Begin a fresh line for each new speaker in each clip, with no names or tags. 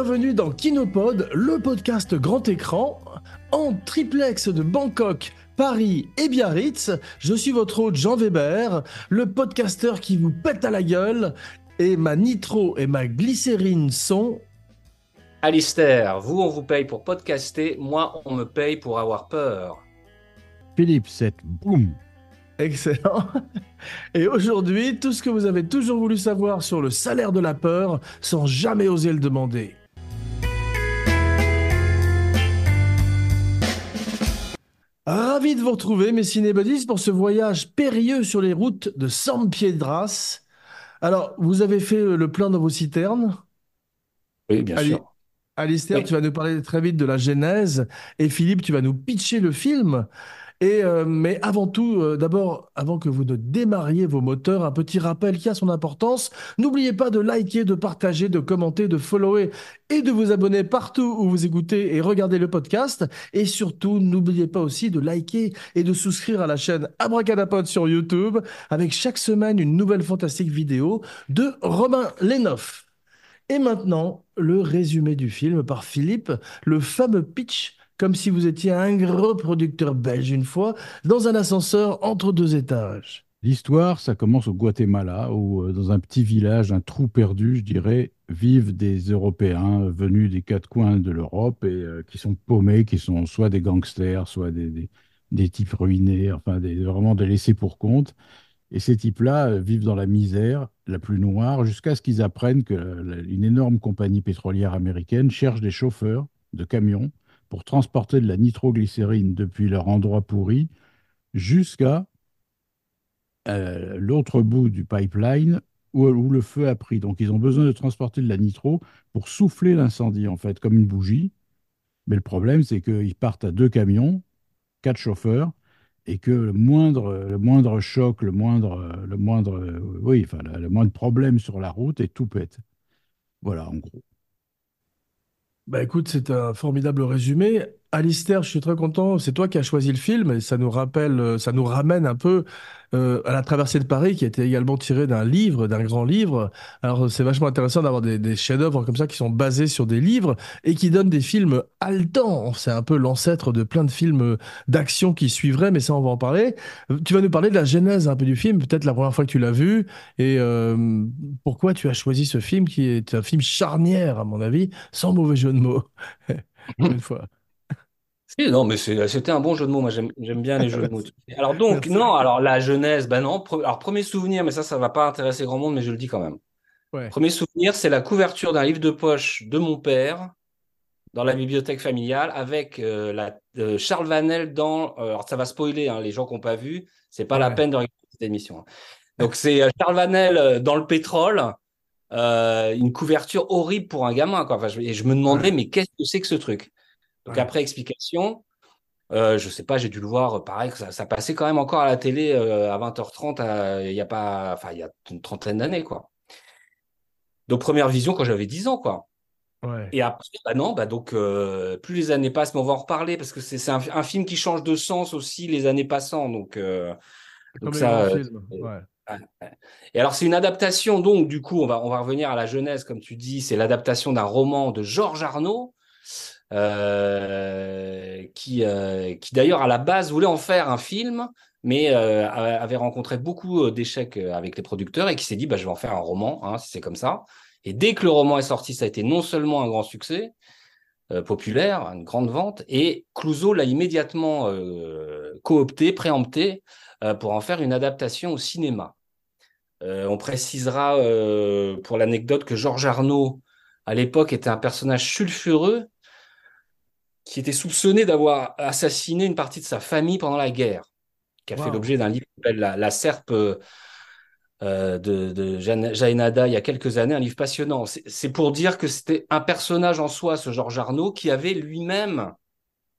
Bienvenue dans Kinopod, le podcast grand écran en triplex de Bangkok, Paris et Biarritz. Je suis votre hôte Jean Weber, le podcasteur qui vous pète à la gueule et ma nitro et ma glycérine sont
Alistair, vous on vous paye pour podcaster, moi on me paye pour avoir peur.
Philippe, c'est boum.
Excellent. Et aujourd'hui, tout ce que vous avez toujours voulu savoir sur le salaire de la peur sans jamais oser le demander. Ravi de vous retrouver, mes cinébuddies, pour ce voyage périlleux sur les routes de San Piedras. Alors, vous avez fait le plein dans vos citernes
Oui, bien
Ali-
sûr.
Alistair,
Oui.
tu vas nous parler très vite de la genèse et Philippe, tu vas nous pitcher le film. Et euh, mais avant tout, euh, d'abord, avant que vous ne démarriez vos moteurs, un petit rappel qui a son importance. N'oubliez pas de liker, de partager, de commenter, de follower et de vous abonner partout où vous écoutez et regardez le podcast. Et surtout, n'oubliez pas aussi de liker et de souscrire à la chaîne Abracadapod sur YouTube avec chaque semaine une nouvelle fantastique vidéo de Romain Lenoff. Et maintenant, le résumé du film par Philippe, le fameux pitch, comme si vous étiez un gros producteur belge une fois, dans un ascenseur entre deux étages.
L'histoire, ça commence au Guatemala, où euh, dans un petit village, un trou perdu, je dirais, vivent des Européens venus des quatre coins de l'Europe et euh, qui sont paumés, qui sont soit des gangsters, soit des, des, types ruinés, enfin vraiment des laissés pour compte. Et ces types-là euh, vivent dans la misère la plus noire jusqu'à ce qu'ils apprennent que euh, la- une énorme compagnie pétrolière américaine cherche des chauffeurs de camions pour transporter de la nitroglycérine depuis leur endroit pourri jusqu'à euh, l'autre bout du pipeline où, le feu a pris. Donc, ils ont besoin de transporter de la nitro pour souffler l'incendie, en fait, comme une bougie. Mais le problème, c'est qu'ils partent à deux camions, quatre chauffeurs, et que le moindre, le moindre choc, le moindre, le moindre, oui, enfin, moindre problème sur la route, et tout pète. Voilà, en gros.
Bah écoute, c'est un formidable résumé. Alistair, je suis très content. C'est toi qui as choisi le film et ça nous rappelle, euh, ça nous ramène un peu euh, à la traversée de Paris qui a été également tiré d'un livre, d'un grand livre. Alors c'est vachement intéressant d'avoir des, chefs-d'œuvre comme ça qui sont basés sur des livres et qui donnent des films haletants. C'est un peu l'ancêtre de plein de films d'action qui suivraient, mais ça on va en parler. Euh, Tu vas nous parler de la genèse un peu du film, peut-être la première fois que tu l'as vu et euh, pourquoi tu as choisi ce film qui est un film charnière à mon avis, sans mauvais jeu de mots. Une fois.
Si, non, mais c'était un bon jeu de mots. Moi, j'aime bien les jeux de mots. Alors donc,
Merci.
non, alors la jeunesse, ben non. Pre- Alors premier souvenir, mais ça, ça va pas intéresser grand monde, mais je le dis quand même.
Ouais.
Premier souvenir, c'est la couverture d'un livre de poche de mon père dans la bibliothèque familiale avec euh, la, euh, Charles Vanel dans. euh, alors ça va spoiler, hein, les gens qui n'ont pas vu, c'est pas la peine de regarder cette émission. hein. Donc c'est Charles Vanel dans le pétrole, une couverture horrible pour un gamin, quoi. Enfin, je, et je me demandais, mais qu'est-ce que c'est que ce truc? Donc
Ouais.
après explication, euh, je sais pas, j'ai dû le voir, euh, pareil, ça, ça passait quand même encore à la télé euh, à 20h30, à- il y a pas, enfin il y a une trentaine d'années, quoi. Donc première vision quand j'avais 10 ans, quoi.
Ouais.
Et après, bah non, bah donc euh, plus les années passent, mais on va en reparler parce que c'est un, un film qui change de sens aussi les années passant. Donc, euh,
Comme
donc ça, euh.
Ouais.
Et alors c'est une adaptation, donc du coup on va on va revenir à la genèse comme tu dis, c'est l'adaptation d'un roman de Georges Arnaud. Euh, qui, euh, qui d'ailleurs à la base voulait en faire un film, mais euh, avait rencontré beaucoup d'échecs avec les producteurs et qui s'est dit bah, je vais en faire un roman, hein, si c'est comme ça. Et dès que le roman est sorti, ça a été non seulement un grand succès populaire, une grande vente, et Clouseau l'a immédiatement coopté, préempté pour en faire une adaptation au cinéma. On précisera pour l'anecdote que Georges Arnaud, à l'époque, était un personnage sulfureux qui était soupçonné d'avoir assassiné une partie de sa famille pendant la guerre, qui a fait l'objet d'un livre qui s'appelle La, La Serpe euh, de, de il y a quelques années, un livre passionnant. C'est pour dire que c'était un personnage en soi, ce Georges Arnaud, qui avait lui-même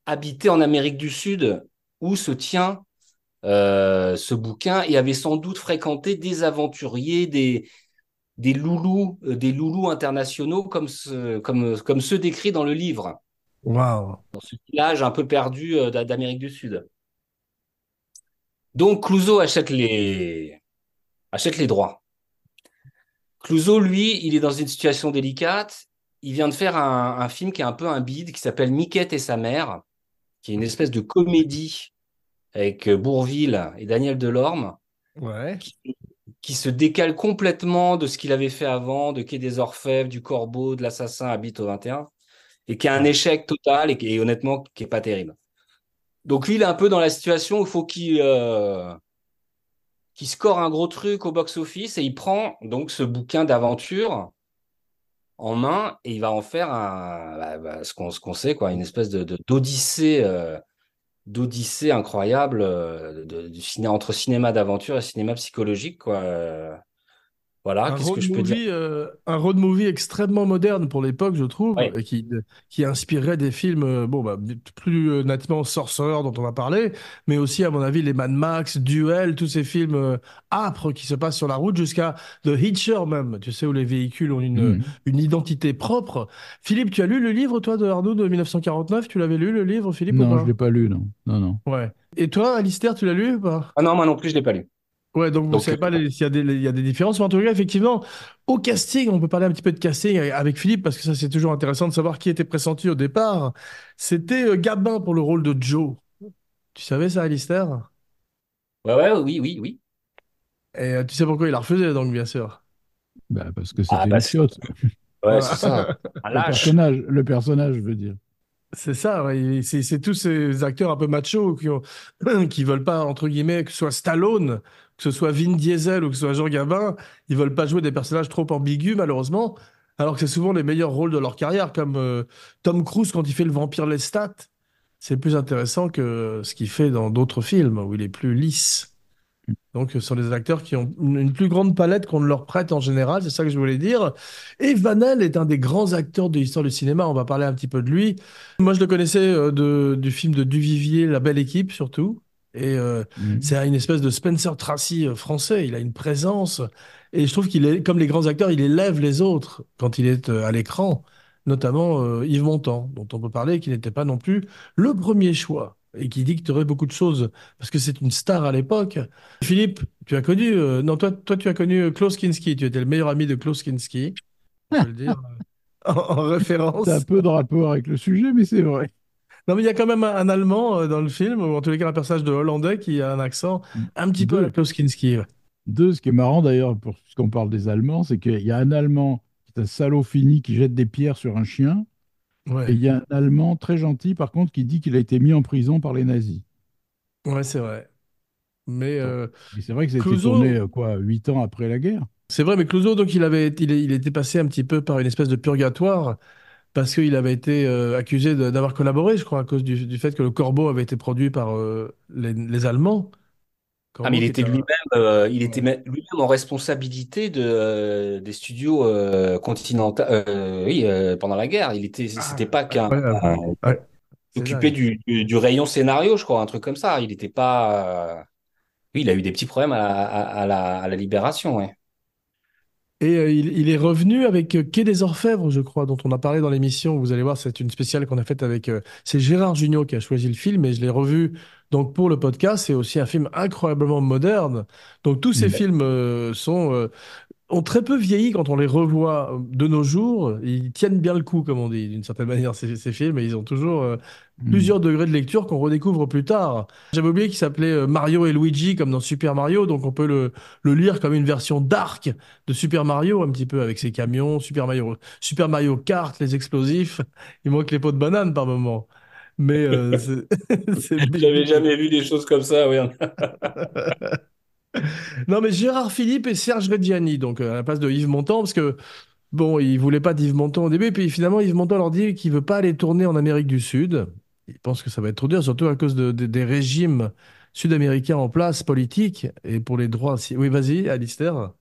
habité en Amérique du Sud, où se tient euh, ce bouquin, et avait sans doute fréquenté des aventuriers, des, des loulous, euh, des loulous internationaux comme, ce- comme, comme ceux décrits dans le livre
Waouh.
dans ce village un peu perdu euh, d'a- d'Amérique du Sud. Donc Clouseau achète les, achète les droits. Clouseau, lui, il est dans une situation délicate. il vient de faire un, un film qui est un peu un bide, qui s'appelle Miquette et sa mère, qui est une espèce de comédie avec euh, Bourville et Daniel Delorme,
Ouais.
qui, qui se décale complètement de ce qu'il avait fait avant, de Quai des Orfèvres, du Corbeau, de l'Assassin habite au 21, et qui a un échec total et qui est honnêtement qui est pas terrible. Donc lui, il est un peu dans la situation où il faut qu'il euh, qu'il score un gros truc au box-office et il prend donc ce bouquin d'aventure en main et il va en faire un, bah, bah, ce qu'on sait quoi, une espèce de d'odyssée euh, d'odyssée incroyable euh, de, du ciné entre cinéma d'aventure et cinéma psychologique quoi. Voilà, qu'est-ce que je peux dire?
movie, euh, un road movie extrêmement moderne pour l'époque, je trouve,
Ouais.
et qui, qui inspirait des films, euh, bon, bah, plus euh, nettement Sorcerer dont on va parler, mais aussi, à mon avis, les Mad Max, Duel, tous ces films euh, âpres qui se passent sur la route, jusqu'à The Hitcher même, tu sais, où les véhicules ont une, une identité propre. Philippe, tu as lu le livre, toi, de Arnaud de 1949? Tu l'avais lu, le livre, Philippe, ou
Non, je
pas?
l'ai pas lu, non. Non, non.
Ouais. Et toi, Alistair, tu l'as lu ou pas?
Ah non, moi non plus, je l'ai pas lu.
Ouais, donc vous
Donc,
savez pas s'il y a des, il y a des différences, mais en tout cas, effectivement, au casting, on peut parler un petit peu de casting avec Philippe, parce que ça, c'est toujours intéressant de savoir qui était pressenti au départ. C'était euh, Gabin pour le rôle de Joe. Tu savais ça, Alistair?
ouais, ouais, oui, oui, oui.
Et euh, tu sais pourquoi il a refusé, donc, bien sûr?
Bah, parce que
Ah
c'était
bah
une chiotte.
ouais,
Voilà.
c'est ça. Un
Le
lâche.
personnage, le personnage, je veux dire.
C'est ça, c'est tous ces acteurs un peu machos qui ont, qui veulent pas, entre guillemets, que ce soit Stallone, que ce soit Vin Diesel ou que ce soit Jean Gabin, ils veulent pas jouer des personnages trop ambigus, malheureusement, alors que c'est souvent les meilleurs rôles de leur carrière, comme euh, Tom Cruise quand il fait le vampire Lestat. C'est plus intéressant que ce qu'il fait dans d'autres films où il est plus lisse. Donc, ce sont des acteurs qui ont une plus grande palette qu'on ne leur prête en général, c'est ça que je voulais dire. Et Vanel est un des grands acteurs de l'histoire du cinéma, on va parler un petit peu de lui. Moi, je le connaissais euh, de, du film de Duvivier, La Belle Équipe, surtout. Et euh,
Mhm.
c'est une espèce de Spencer Tracy euh, français. Il a une présence. Et je trouve qu'il est, comme les grands acteurs, il élève les autres quand il est à l'écran, notamment euh, Yves Montand, dont on peut parler, qui n'était pas non plus le premier choix et qui dicterait beaucoup de choses parce que c'est une star à l'époque. Philippe, tu as connu, euh, non, toi, toi, tu as connu euh, Klaus Kinski. Tu étais le meilleur ami de Klaus Kinski, peut le dire, euh, en, en référence.
Ça a peu de rapport avec le sujet, mais c'est vrai.
Non, mais il y a quand même un, un Allemand euh, dans le film, ou en tous les cas un personnage de Hollandais qui a un accent un petit peu à. Klaus Kinski. ouais.
Deux, ce qui est marrant d'ailleurs, pour puisqu'on parle des Allemands, c'est qu'il y a un Allemand qui est un salaud fini qui jette des pierres sur un chien, et il y a un Allemand très gentil, par contre, qui dit qu'il a été mis en prison par les nazis.
ouais, c'est vrai. Mais euh,
c'est vrai que été
Clouseau-
tourné, euh, quoi, huit ans après la guerre.
c'est vrai, mais Clouseau, donc il avait, il, il était passé un petit peu par une espèce de purgatoire parce qu'il avait été euh, accusé d'avoir collaboré, je crois, à cause du, du fait que le Corbeau avait été produit par euh, les, les Allemands.
Ah, mais il était lui-même, euh, il était
Ouais.
lui-même en responsabilité de, euh, des studios euh, continentaux. euh, oui, pendant la guerre, il était,
Ah,
c'était pas qu'un
Ouais,
occupé du, du, du rayon scénario, je crois, un truc comme ça. Il n'était pas. Oui, il a eu des petits problèmes à la, à, à la, à la libération, ouais.
Et euh, il, il est revenu avec euh, Quai des Orfèvres, je crois, dont on a parlé dans l'émission. Vous allez voir, c'est une spéciale qu'on a faite avec. euh, c'est Gérard Jugnot qui a choisi le film et je l'ai revu donc pour le podcast. C'est aussi un film incroyablement moderne. Donc tous ces
Mhm.
films euh, sont euh, ont très peu vieilli quand on les revoit euh, de nos jours. Ils tiennent bien le coup, comme on dit, d'une certaine manière, ces, ces films, et ils ont toujours euh,
Mhm.
plusieurs degrés de lecture qu'on redécouvre plus tard. J'avais oublié qu'il s'appelait Mario et Luigi, comme dans Super Mario, donc on peut le, le lire comme une version dark de Super Mario, un petit peu avec ses camions, Super Mario, Super Mario Kart, les explosifs. Il manque les pots de banane par moment. Mais euh, c'est c'est
J'avais jamais vu des choses comme ça, oui.
Non, mais Gérard Philippe et Serge Reggiani, donc euh, à la place de Yves Montand, parce que bon, ils voulaient pas d'Yves Montand au début, et puis finalement Yves Montand leur dit qu'il veut pas aller tourner en Amérique du Sud. Il pense que ça va être trop dur, surtout à cause de, de- des régimes sud-américains en place, politiques, et pour les droits. Oui, vas-y, Alistair.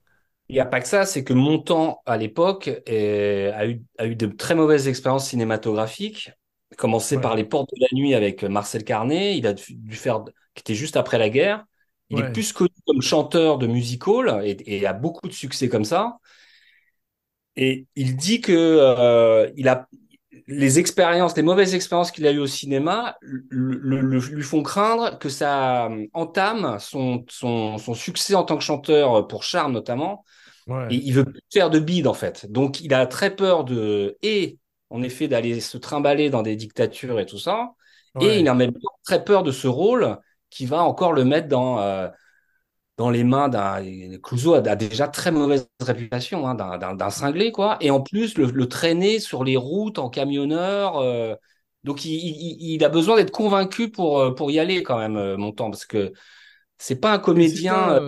Il n'y a pas que ça, c'est que Montand, à l'époque, a eu, a eu de très mauvaises expériences cinématographiques. Commencé
Ouais.
par Les Portes de la Nuit avec Marcel Carné, il a dû faire, qui était juste après la guerre. Il
Ouais.
est plus connu comme chanteur de music hall et, et a beaucoup de succès comme ça. Et il dit que euh, il a les expériences, les mauvaises expériences qu'il a eues au cinéma le- le- le- lui font craindre que ça entame son, son, son succès en tant que chanteur pour Charme notamment
Ouais.
Et il veut plus faire de bide, en fait. Donc, il a très peur de, et, en effet, d'aller se trimballer dans des dictatures et tout ça. Et il a même très peur de ce rôle qui va encore le mettre dans, euh, dans les mains d'un. Clouseau a, déjà très mauvaise réputation, hein, d'un- cinglé, quoi. Et en plus, le, le traîner sur les routes en camionneur. euh, donc, il, il- il a besoin d'être convaincu pour, euh, pour y aller, quand même, euh, Montand, parce que c'est pas un
Et c'est
comédien
pas,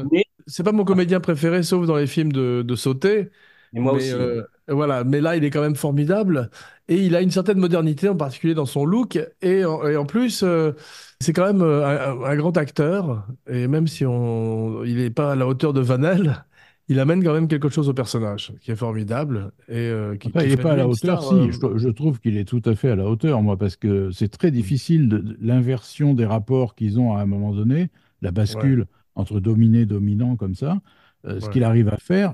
pas mon comédien préféré, sauf dans les films de, de sauter.
mais moi
Mais
aussi.
euh, voilà, mais là, il est quand même formidable et il a une certaine modernité, en particulier dans son look. Et en, et en plus, euh, c'est quand même euh, un, un grand acteur. Et même si on, il n'est pas à la hauteur de Vanel, il amène quand même quelque chose au personnage qui est formidable et euh, qui, qui
il n'est pas à la hauteur,
star. euh,
si, je, je trouve qu'il est tout à fait à la hauteur, moi, parce que c'est très difficile, de, l'inversion des rapports qu'ils ont à un moment donné, la
ouais,
bascule entre dominé, dominant, comme ça, euh, ce qu'il arrive à faire,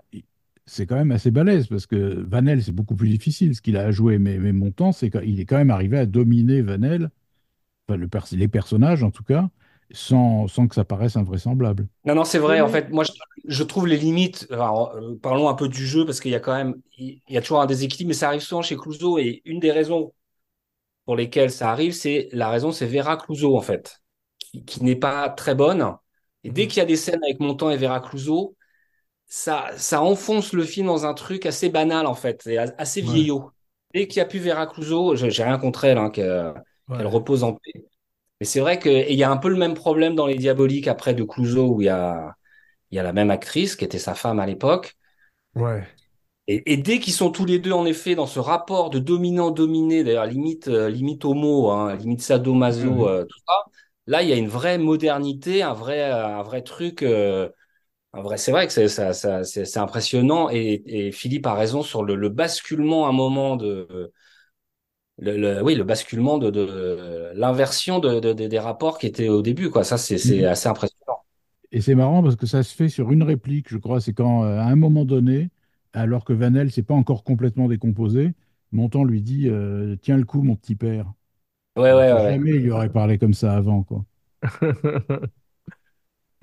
c'est quand même assez balèze, parce que Vanel, c'est beaucoup plus difficile ce qu'il a à jouer, mais, mais Montand, c'est qu'il est quand même arrivé à dominer Vanel, enfin, le pers- les personnages en tout cas, sans, sans que ça paraisse invraisemblable.
Non, non, c'est vrai. En fait, moi, je, je trouve les limites. alors, euh, parlons un peu du jeu parce qu'il y a quand même, il il y a toujours un déséquilibre, mais ça arrive souvent chez Clouseau. Et une des raisons pour lesquelles ça arrive, c'est la raison, c'est Vera Clouseau en fait, qui, qui n'est pas très bonne. Et dès
Mhm.
qu'il y a des scènes avec Montand et Vera Clouseau, ça, ça enfonce le film dans un truc assez banal en fait, et assez
Ouais,
vieillot. Dès qu'il n'y a plus Vera Clouseau, j'ai rien contre elle, hein, qu'elle
ouais.
repose en paix. Mais c'est vrai qu'il y a un peu le même problème dans Les Diaboliques après de Clouseau où il y a y a la même actrice qui était sa femme à l'époque.
Ouais.
Et, et dès qu'ils sont tous les deux, en effet, dans ce rapport de dominant-dominé, d'ailleurs, limite, euh, limite homo, hein, limite sadomaso,
Ouais.
euh, tout ça, là, il y a une vraie modernité, un vrai, un vrai truc. euh, vrai, c'est vrai que c'est ça, ça- c'est c'est impressionnant. Et, et Philippe a raison sur le, le basculement, à un moment de. Le, le- oui, le basculement de, de l'inversion de, de- de- des rapports qui étaient au début, quoi. Ça, c'est c'est
Mhm.
assez impressionnant.
Et c'est marrant parce que ça se fait sur une réplique, je crois. C'est quand, euh, à un moment donné, alors que Vanel s'est pas encore complètement décomposé, Montand lui dit euh, Tiens le coup, mon petit père.
Ouais, ouais, ouais.
jamais il lui aurait parlé comme ça avant, quoi.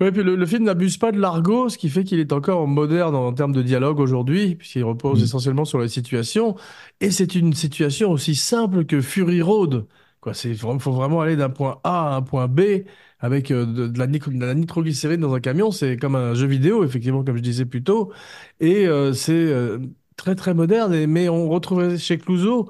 Ouais, puis le, le film n'abuse pas de l'argot, ce qui fait qu'il est encore moderne en termes de dialogue aujourd'hui, puisqu'il repose
Mm.
essentiellement sur la situation. Et c'est une situation aussi simple que Fury Road. Quoi, c'est, faut faut vraiment aller d'un point A à un point B avec euh, de, de la, nic- de la nitroglycérine dans un camion. C'est comme un jeu vidéo, effectivement, comme je disais plus tôt. Et euh, c'est euh, très, très moderne. Et- mais on retrouverait chez Clouseau,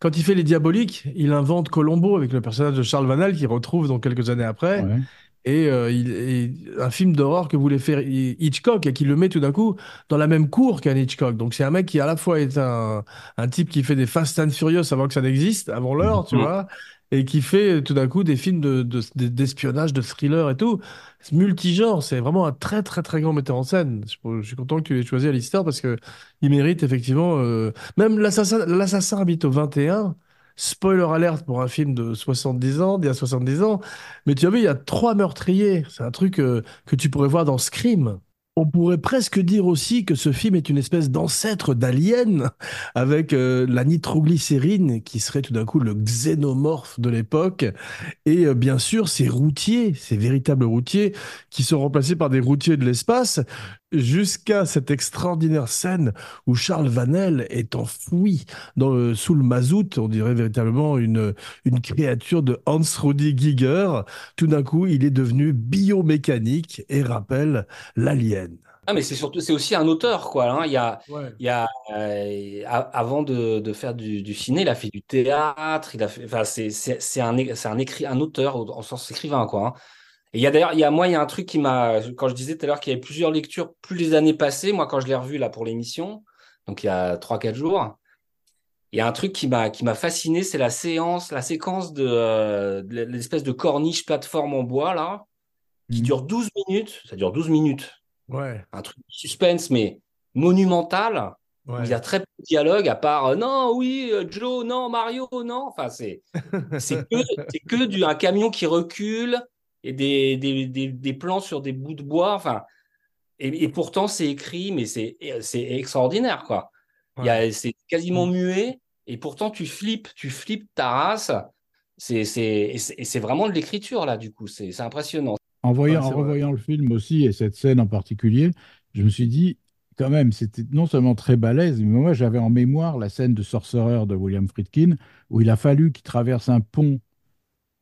quand il fait Les Diaboliques, il invente Colombo avec le personnage de Charles Vanel qu'il retrouve donc quelques années après.
Ouais.
Et, euh, il, et un film d'horreur que voulait faire Hi- Hitchcock et qui le met tout d'un coup dans la même cour qu'un Hitchcock. Donc c'est un mec qui à la fois est un, un type qui fait des Fast and Furious avant que ça n'existe, avant l'heure, tu
Mm.
vois, et qui fait tout d'un coup des films de, de- de- d'espionnage, de thriller et tout. C'est multigenre, c'est vraiment un très très très grand metteur en scène. Je, je suis content que tu l'aies choisi à l'histoire parce que il mérite effectivement... euh, même l'assassin, l'assassin habite au 21. Spoiler alert pour un film de 70 ans, d'il y a 70 ans. Mais tu as vu, il y a trois meurtriers. C'est un truc euh, que tu pourrais voir dans Scream. On pourrait presque dire aussi que ce film est une espèce d'ancêtre d'Alien, avec euh, la nitroglycérine qui serait tout d'un coup le xénomorphe de l'époque, et euh, bien sûr ces routiers, ces véritables routiers, qui sont remplacés par des routiers de l'espace, jusqu'à cette extraordinaire scène où Charles Vanel est enfoui dans le- sous le mazout, on dirait véritablement une, une créature de Hans Rudi Giger. Tout d'un coup, il est devenu biomécanique et rappelle l'alien.
Ah, mais c'est surtout, c'est aussi un auteur, quoi. hein. Il y a,
Ouais.
il y a, euh, avant de, de faire du, du ciné, il a fait du théâtre. Il a fait, enfin, c'est, un, c'est un écrit, un auteur au- en sens écrivain, quoi. hein. Et il y a d'ailleurs, il y a, moi, il y a un truc qui m'a, quand je disais tout à l'heure qu'il y avait plusieurs lectures, plus les années passées, moi, quand je l'ai revu là pour l'émission, donc il y a trois, quatre jours, il y a un truc qui m'a, qui m'a fasciné, c'est la séance, la séquence de, euh, de l'espèce de corniche plateforme en bois, là, qui
Mm.
dure 12 minutes. Ça dure 12 minutes
Ouais.
un truc de suspense, mais monumental, il y a très peu de dialogue, à part euh, non, oui, euh, Joe, non, Mario, non. Enfin, c'est c'est que, c'est que du, un camion qui recule et des, des, des, des plans sur des bouts de bois. Enfin, et, et pourtant, c'est écrit, mais c'est extraordinaire, quoi.
Ouais.
c'est quasiment muet, et pourtant, tu flippes, tu flippes ta race. C'est, c'est, vraiment de l'écriture, là, du coup. C'est impressionnant.
En voyant,
Ouais,
en revoyant le film aussi, et cette scène en particulier, je me suis dit, quand même, c'était non seulement très balèze, mais moi j'avais en mémoire la scène de Sorcerer de William Friedkin, où il a fallu qu'il traverse un pont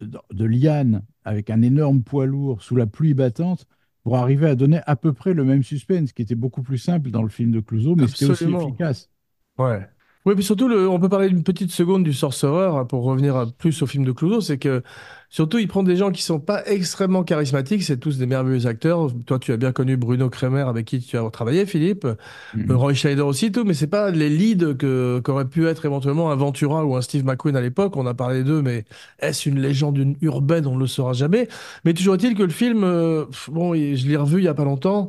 de, de lianes avec un énorme poids lourd sous la pluie battante pour arriver à donner à peu près le même suspense, qui était beaucoup plus simple dans le film de Clouseau, mais c'était aussi efficace.
Ouais. Oui, puis surtout, le- on peut parler d'une petite seconde du Sorcerer hein, pour revenir à- plus au film de Clouseau, c'est que surtout il prend des gens qui sont pas extrêmement charismatiques, c'est tous des merveilleux acteurs. Toi, tu as bien connu Bruno Kremer avec qui tu as travaillé, Philippe, Euh,
Mhm.
Roy Scheider aussi, tout, mais c'est pas les leads que qu'aurait pu être éventuellement un Ventura ou un Steve McQueen à l'époque. On a parlé d'eux, mais est-ce une légende une- urbaine? On ne le saura jamais. Mais toujours est-il que le film, euh, bon, je l'ai revu il y a pas longtemps.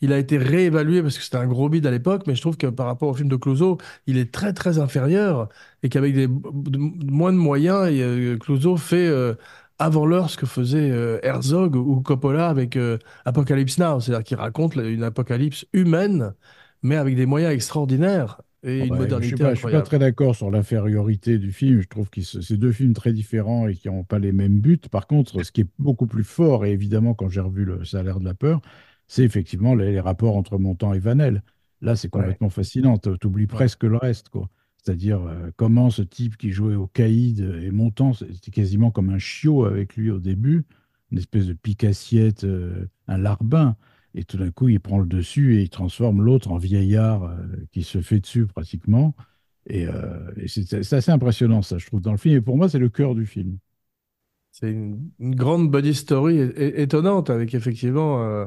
Il a été réévalué parce que c'était un gros bide à l'époque, mais je trouve que par rapport au film de Clouseau, il est très très inférieur et qu'avec des de- moins de moyens, et, euh, Clouseau fait euh, avant l'heure ce que faisait euh, Herzog ou Coppola avec euh, Apocalypse Now, c'est-à-dire qu'il raconte la- une apocalypse humaine, mais avec des moyens extraordinaires et
Ah
une
bah, je suis
modernité
pas, je suis pas
incroyable.
très d'accord sur l'infériorité du film. Je trouve que c'est deux films très différents et qui n'ont pas les mêmes buts. Par contre, ce qui est beaucoup plus fort, et évidemment, quand j'ai revu le Salaire de la peur, c'est effectivement les, les rapports entre Montand et Vanel. Là, c'est
Ouais,
complètement fascinant. Tu oublies presque le reste, quoi. C'est-à-dire euh, comment ce type qui jouait au caïd et Montand, c'était quasiment comme un chiot avec lui au début, une espèce de pique-assiette, euh, un larbin. Et tout d'un coup, il prend le dessus et il transforme l'autre en vieillard euh, qui se fait dessus pratiquement. Et, et c'est assez impressionnant, ça, je trouve, dans le film. Et pour moi, c'est le cœur du film.
C'est une, une grande body story étonnante avec effectivement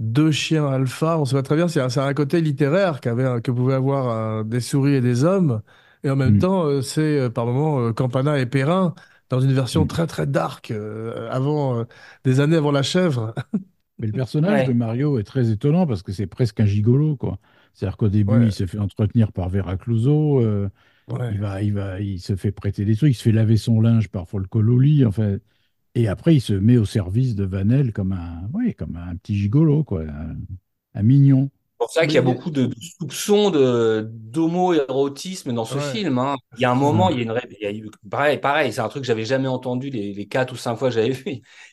deux chiens alpha. On sait pas très bien, c'est un, côté littéraire qu'avait, que pouvaient avoir euh, des souris et des hommes. Et en même
Mm,
temps, euh, c'est euh, par moments euh, Campana et Perrin dans une version
mm.
très très dark, euh, avant, euh, des années avant la chèvre.
Mais le personnage de. Mario est très étonnant parce que c'est presque un gigolo, quoi. C'est-à-dire qu'au début, il se fait entretenir par Vera Clouseau, euh, il va, il va, il se fait prêter des trucs, il se fait laver son linge par Folco Loli, enfin, et après, il se met au service de Vanel comme un, ouais, comme un petit gigolo, quoi, un, un mignon.
C'est pour ça qu'il y a beaucoup de, de soupçons de d'homo-érotisme dans ce
ouais,
film. hein. Il y a un moment, il y a une ré- il y a eu- pareil, pareil, c'est un truc que j'avais jamais entendu les, les quatre ou cinq fois que j'avais vu.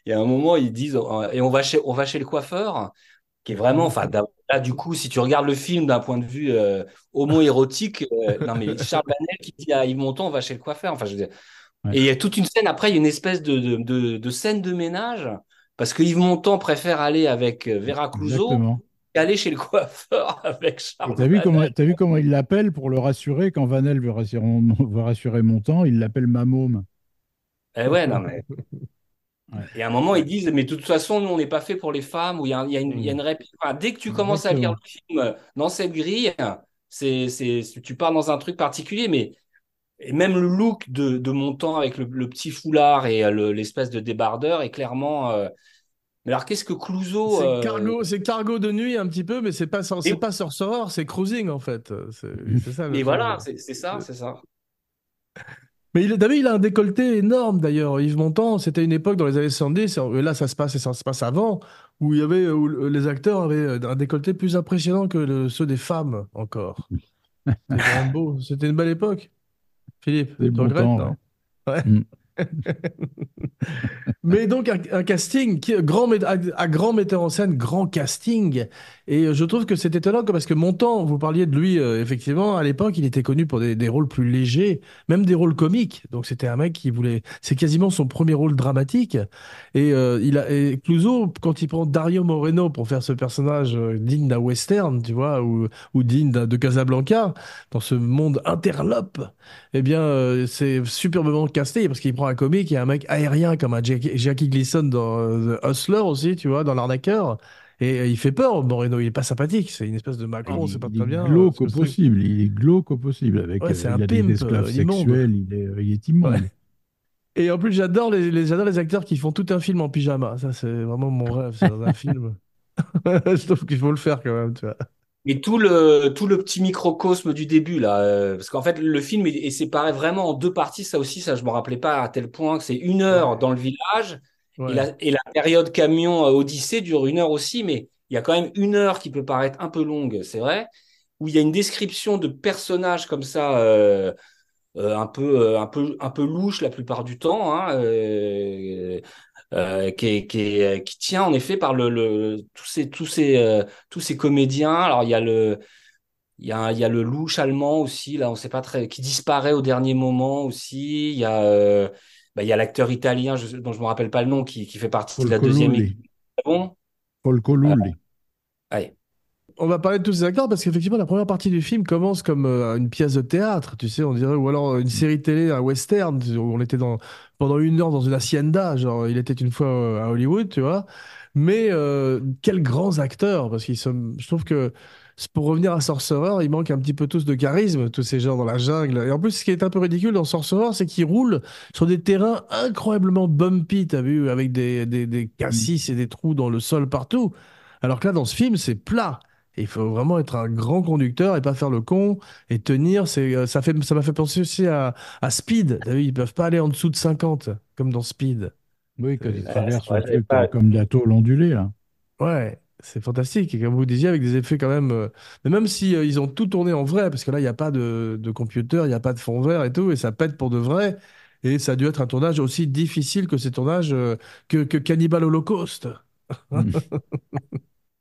Il y a un moment, ils disent euh, et on va chez on va chez le coiffeur, qui est vraiment, enfin là du coup, si tu regardes le film d'un point de vue euh, homo-érotique, euh, non mais Charles Vanel qui dit à Yves Montand, on va chez le coiffeur. Enfin, je veux dire,
Ouais,
et il y a toute une scène après, il y a une espèce de de, de, de scène de ménage parce que Yves Montand préfère aller avec euh, Vera Clouseau qu'aller chez le coiffeur avec Charles
t'as vu comment, t'as vu comment il l'appelle pour le rassurer quand Vanel veut rassurer, veut rassurer Montand, il l'appelle ma môme.
Eh ouais, non, mais.
Ouais,
Et à un moment, ils disent, mais de toute façon, nous, on n'est pas fait pour les femmes, où il y a, y a y a une réplique. Enfin, dès que tu commences à lire le film dans cette grille, c'est, tu pars dans un truc particulier, mais et même le look de, de Montand avec le, le petit foulard et euh, le- l'espèce de débardeur est clairement. euh, Mais alors, qu'est-ce que Clouseau.
C'est
euh,
cargo, c'est cargo de nuit un petit peu, mais c'est pas, c'est
Et,
pas Sorcerer, c'est cruising en fait. C'est ça
et voilà, c'est ça, c'est ça.
Mais il, il a un décolleté énorme d'ailleurs, Yves Montand. C'était une époque dans les années 70, et là ça se passe, et ça se passe avant, où il y avait, où les acteurs avaient un décolleté plus impressionnant que le- ceux des femmes encore. C'était grand beau. C'était une belle époque. Philippe, tu
bon
regrettes,
temps,
non? Ouais.
Mm.
Mais donc un, un casting, qui, grand, à grand metteur en scène, grand casting. Et euh, je trouve que c'est étonnant parce que Montand, vous parliez de lui, euh, effectivement, à l'époque, il était connu pour des, des rôles plus légers, même des rôles comiques. Donc c'était un mec qui voulait, c'est quasiment son premier rôle dramatique. Et euh, il a, et Clouseau, quand il prend Dario Moreno pour faire ce personnage euh, digne d'un western, tu vois, ou, ou digne de Casablanca, dans ce monde interlope, eh bien, euh, c'est superbement casté parce qu'il prend un comique et un mec aérien comme un Jackie, Jackie Gleason dans euh, The Hustler aussi, tu vois, dans L'Arnaqueur. Et euh, il fait peur, Moreno, il est pas sympathique. C'est une espèce de Macron, c'est pas
Il
très
est
bien euh,
glauque
ce
au possible, il est glauque au possible. Avec,
Ouais,
euh,
c'est un
il a des
pimp
esclaves
euh,
sexuels, il est, euh, il est
Ouais.
immonde.
Et en plus, j'adore les, les- j'adore les acteurs qui font tout un film en pyjama. Ça, c'est vraiment mon rêve, c'est dans un film. Je trouve qu'il faut le faire quand même, tu vois.
Mais tout le, tout le petit microcosme du début, là, euh, parce qu'en fait, le film est, est séparé vraiment en deux parties. Ça aussi, ça, je me rappelais pas à tel point que c'est une heure
Ouais,
dans le village et la, période camion euh, Odyssée dure une heure aussi, mais il y a quand même une heure qui peut paraître un peu longue, c'est vrai, où il y a une description de personnages comme ça, euh, euh, un peu, un peu, un peu louche la plupart du temps, hein, qui, tient en effet par le, tous ces tous ces tous ces comédiens. Alors il y a le il y a il y a le louche allemand aussi là, on sait pas très qui disparaît au dernier moment aussi. Il y a bah, il y a l'acteur italien je, dont je me rappelle pas le nom qui, qui fait partie de la deuxième équipe. Bon?
Folco Lulli.
Allez
on va parler de tous ces acteurs parce qu'effectivement, la première partie du film commence comme euh, une pièce de théâtre, tu sais, on dirait, ou alors une série télé, un western, où on était dans, pendant une heure dans une hacienda, genre il était une fois euh, à Hollywood, tu vois. Mais euh, quels grands acteurs, parce qu'ils sont, je trouve que pour revenir à Sorcerer, il manque un petit peu tous de charisme, tous ces gens dans la jungle. Et en plus, ce qui est un peu ridicule dans Sorcerer, c'est qu'ils roulent sur des terrains incroyablement bumpy, t'as vu, avec des, des, des cassis et des trous dans le sol partout. Alors que là, dans ce film, c'est plat il faut vraiment être un grand conducteur et pas faire le con et tenir. C'est, euh, ça fait, ça m'a fait penser aussi à, à Speed. T'as vu, ils peuvent pas aller en dessous de 50 comme dans Speed.
Oui, quand ils traversent truc euh, comme la tôle ondulée là.
Ouais, c'est fantastique. Et comme vous disiez, avec des effets quand même. euh, Mais même si euh, ils ont tout tourné en vrai, parce que là, il n'y a pas de, de computer, il n'y a pas de fond vert et tout, et ça pète pour de vrai. Et ça a dû être un tournage aussi difficile que ces tournages euh, que, que Cannibal Holocaust.
Mm.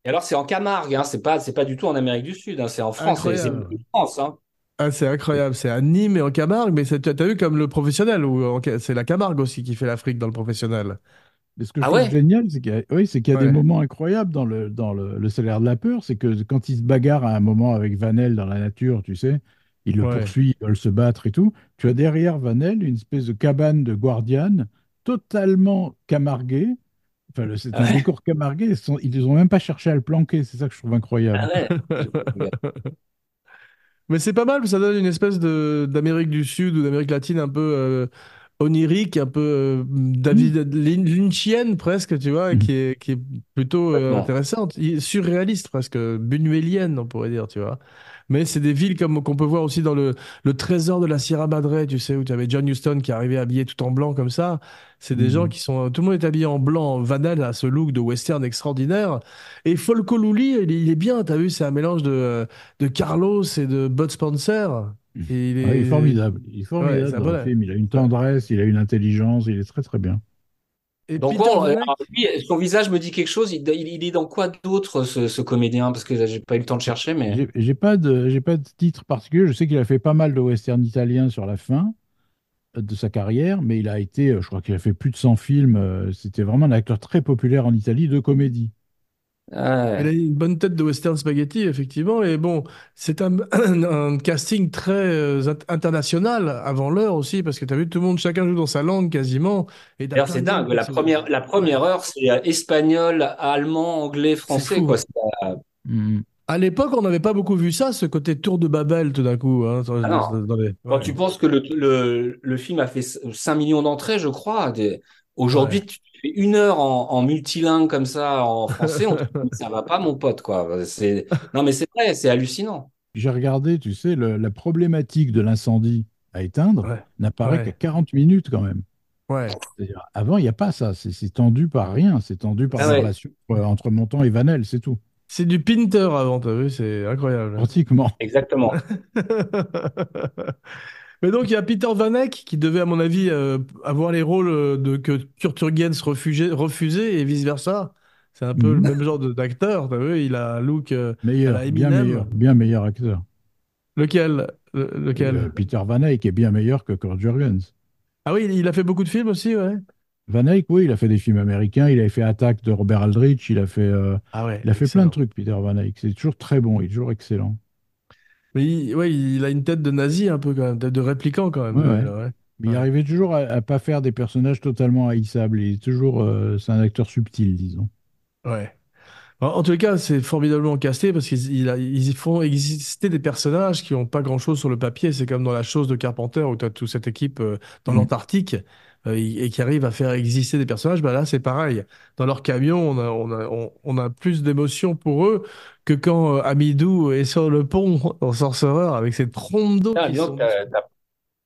Et alors, c'est en Camargue, hein, c'est pas, c'est pas du tout en Amérique du Sud, hein, c'est en France, c'est c'est
Incroyable.
France. Hein.
Ah, c'est incroyable, c'est à Nîmes et en Camargue, mais c'est- tu as vu comme le professionnel, ou en Ca- c'est la Camargue aussi qui fait l'Afrique dans le professionnel.
Mais ce que je
Ah
trouve
ouais?
génial, c'est qu'il y a, oui, c'est qu'il y a des moments incroyables dans le, dans le, le salaire de la peur. C'est que quand il se bagarre à un moment avec Vanel dans la nature, tu sais, il le
Ouais.
poursuit, ils veulent se battre et tout. Tu as derrière Vanel une espèce de cabane de Guardiane totalement camarguée. Enfin, le- c'est
Ah
un
ouais?
décor camarguais. Ils sont- ils n'ont même pas cherché à le planquer. C'est ça que je trouve
Ah
incroyable.
ouais.
Mais c'est pas mal, ça donne une espèce de d'Amérique du Sud ou d'Amérique latine un peu euh, onirique, un peu euh,
Mm.
David Lin- Lynchienne presque, tu vois,
Mm.
qui est, qui est plutôt euh, intéressante, surréaliste presque, buñuelienne on pourrait dire, tu vois. Mais c'est des villes comme qu'on peut voir aussi dans le, le trésor de la Sierra Madre, tu sais, où tu avais John Huston qui arrivait habillé tout en blanc comme ça. C'est des gens
Mm.
qui sont... Tout le monde est habillé en blanc. Vanel a ce look de western extraordinaire. Et Folco Lully, il est, il est bien, t'as vu, c'est un mélange de, euh, de Carlos et de Bud Spencer. Et il
Ah, il est formidable. Il est formidable dans
bon...
le film. Il a une tendresse, il a une intelligence, il est très très bien.
Et
Donc, bon, lui, son visage me dit quelque chose. Il, il- il est dans quoi d'autre, ce, ce comédien? Parce que j'ai pas eu le temps de chercher, mais.
J'ai pas de, j'ai pas de titre particulier. Je sais qu'il a fait pas mal de western italiens sur la fin euh, de sa carrière, mais il a été, euh, je crois qu'il a fait plus de 100 films. euh, C'était vraiment un acteur très populaire en Italie de comédie.
Ah
il a une bonne tête de western spaghetti, effectivement. Et bon, c'est un, un casting très euh, int- international avant l'heure aussi, parce que tu as vu, tout le monde, chacun joue dans sa langue quasiment. Et
D'ailleurs, c'est dingue. La première, la première heure, c'est euh, espagnol, allemand, anglais, français, quoi.
fou.
C'est, euh,
Mm.
À l'époque, on n'avait pas beaucoup vu ça, ce côté tour de Babel, tout d'un coup. Hein, dans-
Ah
dans-
non.
dans les-
Quand
Ouais,
tu penses que le, le, le film a fait 5 millions d'entrées, je crois, des- aujourd'hui,
ouais.
tu fais une heure en, en multilingue comme ça, en français, on te dit, ça va pas, mon pote, quoi. C'est, non, mais c'est vrai, c'est hallucinant.
J'ai regardé, tu sais, le- la problématique de l'incendie à éteindre
Ouais,
n'apparaît qu'à
ouais,
40 minutes quand même.
ouais.
Avant, il n'y a pas ça. C'est c'est tendu par rien. C'est tendu par
Ah
la
ouais.
relation euh, entre Montand et Vanel, c'est tout.
C'est du Pinter avant, t'as vu, c'est incroyable.
Pratiquement.
Exactement.
Mais donc, il y a Peter Vanek qui devait, à mon avis, euh, avoir les rôles euh, de, que Kurt Jürgens refusait, refusait et vice-versa. C'est un peu le
Mhm.
même genre de- d'acteur, t'as vu, il a un look euh, à
Meilleur,
la
bien meilleur, bien meilleur acteur.
Lequel? Le-
Euh,
lequel?
Peter Van Eyck est bien meilleur que Kurt Jürgens.
Ah oui, il a fait beaucoup de films aussi, ouais.
Van Eyck, oui, il a fait des films américains, il a fait Attack de Robert Aldrich, il a fait, euh,
Ah ouais,
il a fait plein de
excellent.
trucs, Peter Van Eyck. C'est toujours très bon, il est toujours excellent.
Mais il, ouais, il a une tête de nazi un peu quand même, tête de répliquant quand même,
Ouais, ouais. Mais il arrivait toujours à, à pas faire des personnages totalement haïssables. Il est toujours, euh, c'est un acteur subtil, disons.
Ouais. En, en tous les cas, c'est formidablement casté parce qu'ils ils y font exister des personnages qui n'ont pas grand-chose sur le papier. C'est comme dans La Chose de Carpenter où tu as toute cette équipe euh, dans
Mm.
l'Antarctique et et qui arrive à faire exister des personnages. Bah là, c'est pareil. Dans leur camion, on a, on a, on, on a plus d'émotion pour eux que quand euh, Amidou est sur le pont en Sorcerer avec ses trompes d'eau
Ah,
sont...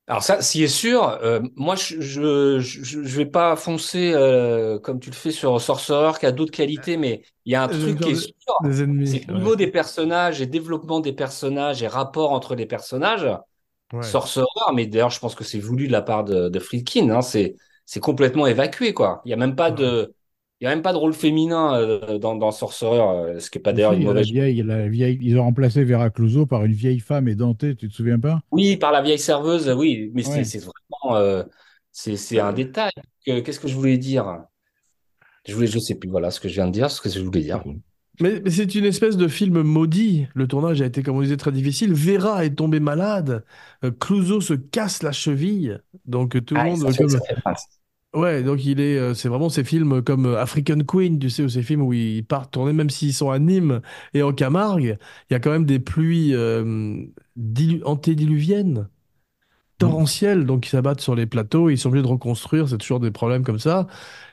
Alors ça, s'il est sûr, euh, moi je, je je je vais pas foncer euh, comme tu le fais sur Sorcerer qui a d'autres qualités, mais il y a un truc qui est sûr, c'est
Ouais.
niveau des personnages et développement des personnages et rapport entre les personnages,
Ouais.
Sorcerer, mais d'ailleurs je pense que c'est voulu de la part de, de Friedkin, hein, c'est c'est complètement évacué, quoi. Il n'y a même pas
Ouais.
de, il y a même pas de rôle féminin euh, dans, dans Sorcerer, euh, ce qui est pas d'ailleurs une
la
mauvaise.
vieille, la vieille, ils ont remplacé Vera Clouseau par une vieille femme édentée, tu te souviens pas?
Oui, par la vieille serveuse, oui, mais c'est
Ouais.
c'est vraiment, euh, c'est c'est un détail. Que- Qu'est-ce que je voulais dire? Je voulais, je sais plus, voilà ce que je viens de dire, ce que je voulais dire.
Mais, mais c'est une espèce de film maudit. Le tournage a été, comme on disait, très difficile. Vera est tombée malade. Euh, Clouseau se casse la cheville. Donc tout le
Ah,
monde,
ça fait, ça
comme
fait
ouais, donc il est, euh, c'est vraiment ces films comme euh, African Queen, tu sais, ou ces films où ils partent tourner, même s'ils sont à Nîmes et en Camargue, il y a quand même des pluies euh, dilu- antédiluviennes. Torrentielles, donc ils s'abattent sur les plateaux, ils sont obligés de reconstruire, c'est toujours des problèmes comme ça.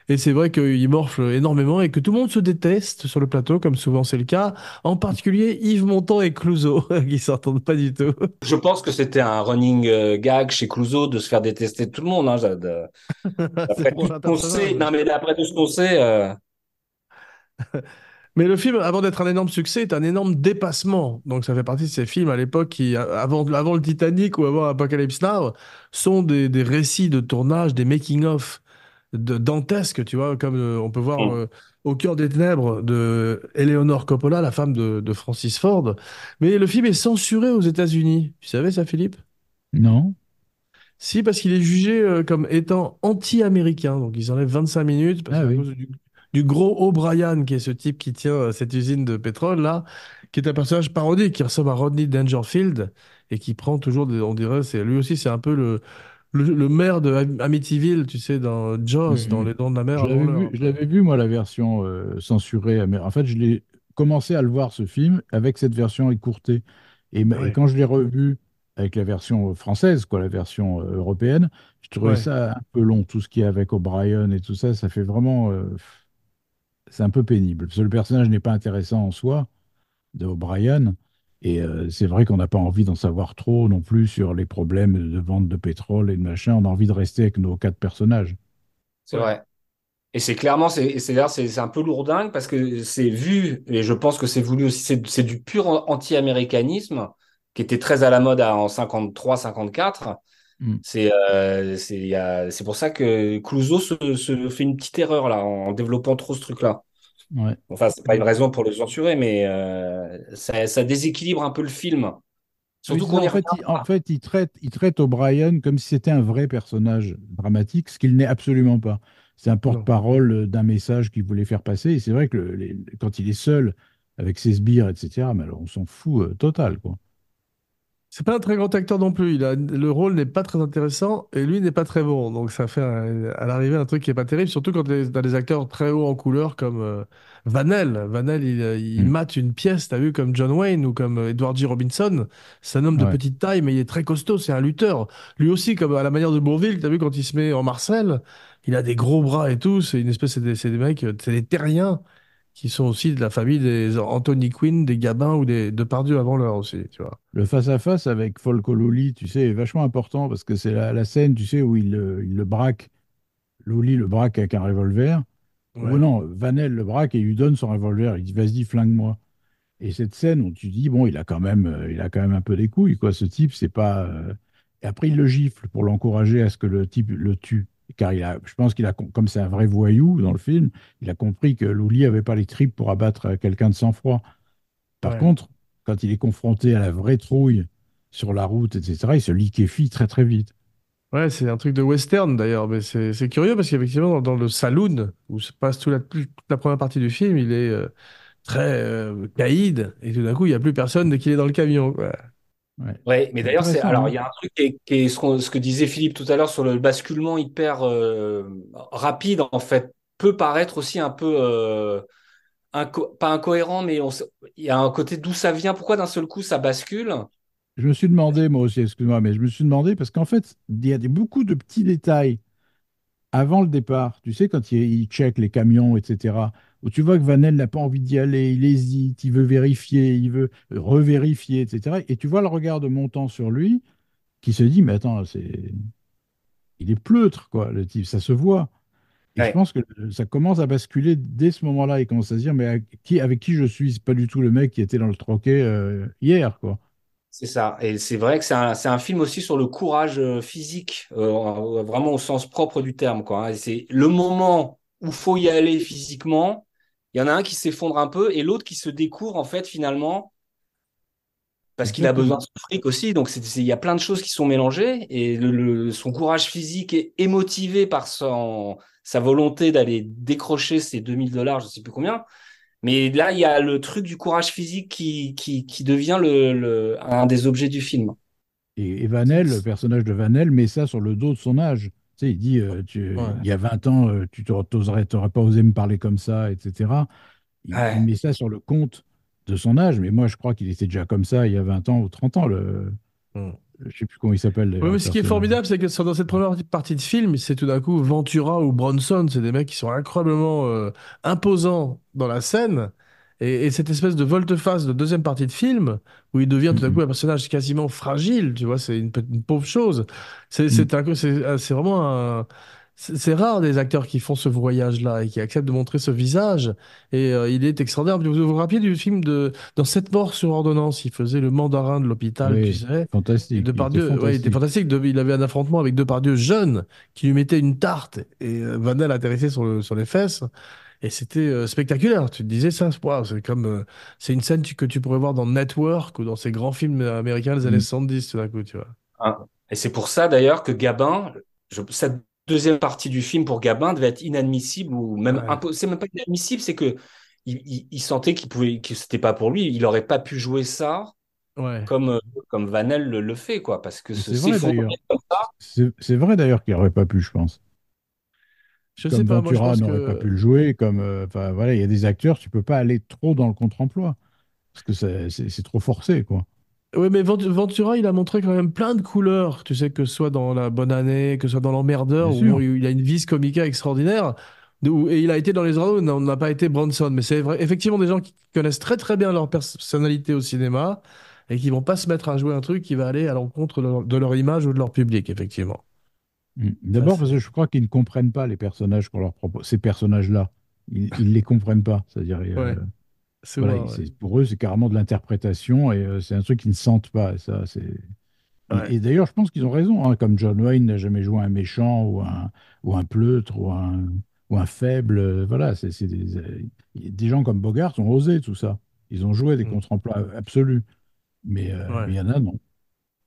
Et c'est vrai qu'ils morflent énormément et que tout le monde se déteste sur le plateau, comme souvent c'est le cas, en particulier Yves Montand et Clouseau, qui s'entendent pas du tout.
Je pense que c'était un running euh, gag chez Clouseau de se faire détester de tout le monde. Hein, de- tout ce qu'on sait,
personnage.
non mais d'après tout ce qu'on sait, euh,
Mais le film, avant d'être un énorme succès, est un énorme dépassement. Donc ça fait partie de ces films à l'époque qui, avant, avant le Titanic ou avant Apocalypse Now, sont des, des récits de tournage, des making-of de dantesques, tu vois, comme euh, on peut voir
hmm.
euh, Au cœur des ténèbres de Eleanor Coppola, la femme de, de Francis Ford. Mais le film est censuré aux États-Unis. Tu savais ça, Philippe?
Non?
Si, parce qu'il est jugé euh, comme étant anti-américain. Donc ils enlèvent 25 minutes parce
Ah oui.
cause du, du gros O'Brien, qui est ce type qui tient euh, cette usine de pétrole là, qui est un personnage parodique, qui ressemble à Rodney Dangerfield et qui prend toujours des, on dirait, c'est lui aussi, c'est un peu le, le, le maire de Am- Amityville, tu sais, dans Jaws, dans
Mhm.
Les Dents de la Mer
Je l'avais vu, moi, la version euh, censurée. En fait, je l'ai commencé à le voir, ce film, avec cette version écourtée. Et, quand je l'ai revu avec la version française, quoi, la version euh, européenne, je trouvais
ouais.
ça un peu long. Tout ce qui est avec O'Brien et tout ça, ça fait vraiment... euh, c'est un peu pénible. Parce que le personnage n'est pas intéressant en soi, de O'Brien. Et euh, c'est vrai qu'on n'a pas envie d'en savoir trop non plus sur les problèmes de vente de pétrole et de machin. On a envie de rester avec nos quatre personnages.
c'est vrai. Et c'est clairement, c'est un peu lourdingue parce que c'est vu, et je pense que c'est voulu aussi, c'est du pur an- anti-américanisme qui était très à la mode à- en 53, 54.
Mm.
C'est euh, c'est pour ça que Clouseau se, se fait une petite erreur là en développant trop ce truc-là.
Ouais.
Enfin, c'est pas une raison pour le censurer, mais euh, ça, ça déséquilibre un peu le film. Surtout qu'on
En fait, il, en fait, il traite, il traite O'Brien comme si c'était un vrai personnage dramatique, ce qu'il n'est absolument pas. C'est un porte-parole d'un message qu'il voulait faire passer. Et c'est vrai que le- les- quand il est seul avec ses sbires, etc., mais alors on s'en fout euh, total, quoi.
C'est pas un très grand acteur non plus. Il a, le rôle n'est pas très intéressant et lui n'est pas très bon. Donc ça fait un- à l'arrivée un truc qui est pas terrible, surtout quand tu as des acteurs très hauts en couleur comme euh, Vanel. Vanel, il, euh, il
Mm.
mate une pièce, t'as vu, comme John Wayne ou comme euh, Edward G. Robinson. C'est un homme de
Ouais.
petite taille, mais il est très costaud, c'est un lutteur. Lui aussi, comme à la manière de Bourvil, t'as vu, quand il se met en Marcel, il a des gros bras et tout. C'est une espèce, c'est des, c'est des mecs, euh, c'est des terriens qui sont aussi de la famille des Anthony Quinn, des Gabin ou des Depardieu avant l'heure aussi, tu vois.
Le face-à-face avec Folco Loli, tu sais, est vachement important parce que c'est la, la scène, tu sais, où il, le- il le braque, Loli le braque avec un revolver. Ou
Ouais.
non, Vanel le braque et il lui donne son revolver. Il dit, vas-y, flingue-moi. Et cette scène où tu dis, bon, il a quand même, euh, il a quand même un peu des couilles, quoi. Ce type, c'est pas. euh, Et après, il le gifle pour l'encourager à ce que le type le tue. Car il a, je pense qu'il a, com- comme c'est un vrai voyou dans le film, il a compris que Loli avait pas les tripes pour abattre quelqu'un de sang-froid. Par
Ouais.
contre, quand il est confronté à la vraie trouille sur la route, etc., il se liquéfie très très vite.
Ouais, c'est un truc de western d'ailleurs, mais c'est c'est curieux parce qu'effectivement, dans, dans le saloon, où se passe toute la, toute la première partie du film, il est euh, très euh, caïd, et tout d'un coup, il n'y a plus personne dès qu'il est dans le camion. quoi.
Ouais.
Ouais, mais d'ailleurs, c'est alors
hein.
il y a un truc qui est, qui est ce, que disait Philippe tout à l'heure sur le basculement hyper euh, rapide en fait peut paraître aussi un peu euh, inco- pas incohérent, mais on il y a un côté d'où ça vient, pourquoi d'un seul coup ça bascule?
Je me suis demandé, moi aussi, excuse-moi, mais je me suis demandé parce qu'en fait, il y a des- beaucoup de petits détails avant le départ. Tu sais, quand il, il check les camions, etc., où tu vois que Vanel n'a pas envie d'y aller, il hésite, il veut vérifier, il veut revérifier, etc. Et tu vois le regard de Montant sur lui qui se dit, mais attends, c'est... il est pleutre, quoi, le type, ça se voit. Et je pense que ça commence à basculer dès ce moment-là. Il commence à se dire, mais qui, avec qui je suis? C'est pas du tout le mec qui était dans le troquet euh, hier, quoi.
C'est ça. Et c'est vrai que c'est un, c'est un film aussi sur le courage euh, physique, euh, vraiment au sens propre du terme, quoi. hein. Et C'est le moment où faut y aller physiquement. Il y en a un qui s'effondre un peu et l'autre qui se découvre, en fait, finalement, parce qu'il a besoin de son fric aussi. Donc, il y a plein de choses qui sont mélangées et le, le- son courage physique est, est motivé par son, sa volonté d'aller décrocher ses 2000 dollars, je sais plus combien. Mais là, il y a le truc du courage physique qui, qui, qui devient le, le, un des objets du film.
Et, et Vanel, le personnage de Vanel, met ça sur le dos de son âge. Sais, il dit, euh, tu- il y a 20 ans, euh, tu t'aurais, t'aurais pas osé me parler comme ça, etc. Il, met ça sur le compte de son âge, mais moi, je crois qu'il était déjà comme ça il y a 20 ans ou 30 ans. Le,
Mm.
je sais plus comment il s'appelle
mais ce qui est formidable, c'est que dans cette première partie de film, c'est tout d'un coup Ventura ou Bronson, c'est des mecs qui sont incroyablement euh, imposants dans la scène. Et, et cette espèce de volte-face de deuxième partie de film, où il devient tout d'un coup
Mhm.
un personnage quasiment fragile, tu vois, c'est une, une pauvre chose. C'est
Mhm.
euh, c'est vraiment un. C'est rare des acteurs qui font ce voyage-là et qui acceptent de montrer ce visage. Et euh, il est extraordinaire. Vous vous rappelez du film de Dans Sept morts sur ordonnance, il faisait le mandarin de l'hôpital, tu sais.
Fantastique. Il était
Depardieu, ouais, il était
fantastique.
De- il avait un affrontement avec Depardieu jeune qui lui mettait une tarte et euh, Vanel atterrissait sur, le- sur les fesses. Et c'était euh, spectaculaire. Tu te disais ça, waouh, c'est comme euh, c'est une scène que tu pourrais voir dans Network ou dans ces grands films américains des années
Mhm.
70 tout d'un coup, tu vois.
Hein. Et c'est pour ça d'ailleurs que Gabin, je- cette deuxième partie du film pour Gabin devait être inadmissible ou même
Ouais.
impo- c'est même pas inadmissible, c'est que il, il- il sentait qu'il pouvait, que c'était pas pour lui. Il aurait pas pu jouer ça
Ouais.
comme euh, comme Vanel le, le fait quoi, parce que
C'est vrai. C'est vrai d'ailleurs qu'il n'aurait pas pu, je pense.
Je sais
Comme
pas, moi je
Ventura n'aurait pas pu le jouer, comme euh, enfin voilà, il y a des acteurs, tu peux pas aller trop dans le contre-emploi parce que c'est c'est- c'est trop forcé, quoi.
Oui, mais Vent- Ventura, il a montré quand même plein de couleurs. Tu sais, que ce soit dans La Bonne Année, que ce soit dans L'Emmerdeur,
Bien
où
sûr.
il a une vis comica extraordinaire. Et il a été dans Les Oiseaux, on n'a pas été Bronson. Mais c'est vrai, effectivement des gens qui connaissent très très bien leur personnalité au cinéma et qui vont pas se mettre à jouer un truc qui va aller à l'encontre de leur, de leur image ou de leur public, effectivement.
Mm.
Ça,
D'abord parce que je crois qu'ils ne comprennent pas les personnages qu'on leur propose, ces personnages-là. Ils, ils les comprennent pas. C'est-à-dire, euh,
Ouais,
voilà,
ouais.
pour eux, c'est carrément de l'interprétation et euh, c'est un truc qu'ils ne sentent pas. Et ça, c'est...
Ouais.
Et, et d'ailleurs, je pense qu'ils ont raison. hein, comme John Wayne n'a jamais joué un méchant ou un, ou un pleutre ou un, ou un faible. euh, voilà, c'est, des, euh, des gens comme Bogart ont osé tout ça. Ils ont joué des
Mm.
contre-emplois absolus. Mais
Ouais.
il y en a, non.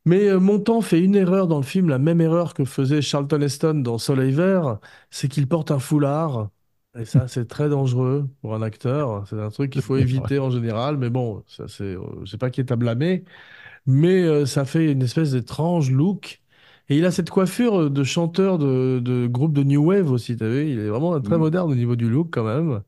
Mais Montand fait une erreur dans le film, la même erreur que faisait Charlton Heston dans Soleil Vert, c'est qu'il porte un foulard. Et ça, c'est très dangereux pour un acteur. C'est un truc qu'il faut éviter en général. Mais bon, ça, c'est, euh, je sais pas qui est à blâmer. Mais euh, ça fait une espèce d'étrange look. Et il a cette coiffure de chanteur de, de groupe de New Wave aussi, t'as vu? Il est vraiment très
Mm.
moderne au niveau du look quand même.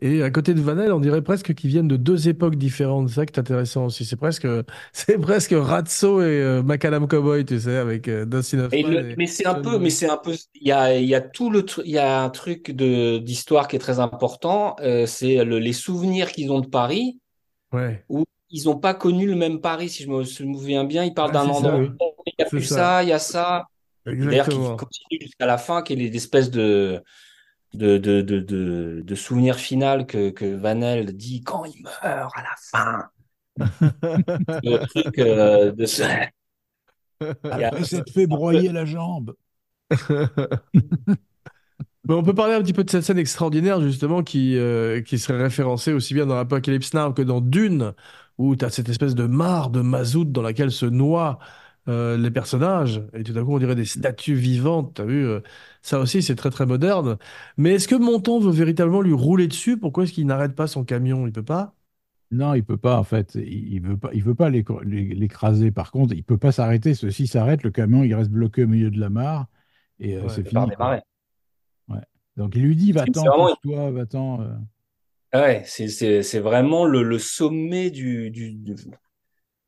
Et à côté de Vanel, on dirait presque qu'ils viennent de deux époques différentes. C'est ça qui est intéressant aussi. C'est presque, c'est presque Ratso et euh, Macadam Cowboy, tu sais, avec euh, Dustin Hoffman
le,
et
mais c'est un peu, mais c'est un peu, il y a, y a tout le, il y a un truc de d'histoire qui est très important. euh, c'est le- les souvenirs qu'ils ont de Paris.
Ouais,
où ils n'ont pas connu le même Paris, si je me souviens bien. Ils parlent
ah,
d'un endroit,
oui.
il n'y a
c'est
plus
ça,
il y a ça. D'ailleurs, qui continue jusqu'à la fin, qui est l'espèce de, de, de, de, de, de souvenir final que, que Vanel dit quand il meurt à la fin. Le truc euh, de ce.
Après s'être fait broyer la jambe.
Mais on peut parler un petit peu de cette scène extraordinaire, justement, qui, euh, qui serait référencée aussi bien dans Apocalypse Now que dans Dune, où tu as cette espèce de mare de mazout dans laquelle se noient euh, les personnages, et tout d'un coup, on dirait des statues vivantes. Tu as vu, euh, ça aussi, c'est très très moderne. Mais est-ce que Montand veut véritablement lui rouler dessus? Pourquoi est-ce qu'il n'arrête pas son camion? Il peut pas?
Non, il peut pas, en fait. Il, veut pas, il veut pas l'écr- l'é- l'écraser. Par contre, il peut pas s'arrêter. S'il s'arrête, le camion, il reste bloqué au milieu de la mare et euh,
Ouais.
c'est fini. Ouais. Donc il lui dit, va-t'en,
vraiment,
pousse-toi, va-t'en. euh.
ouais, c'est, c'est, c'est vraiment le, le sommet du, du, du,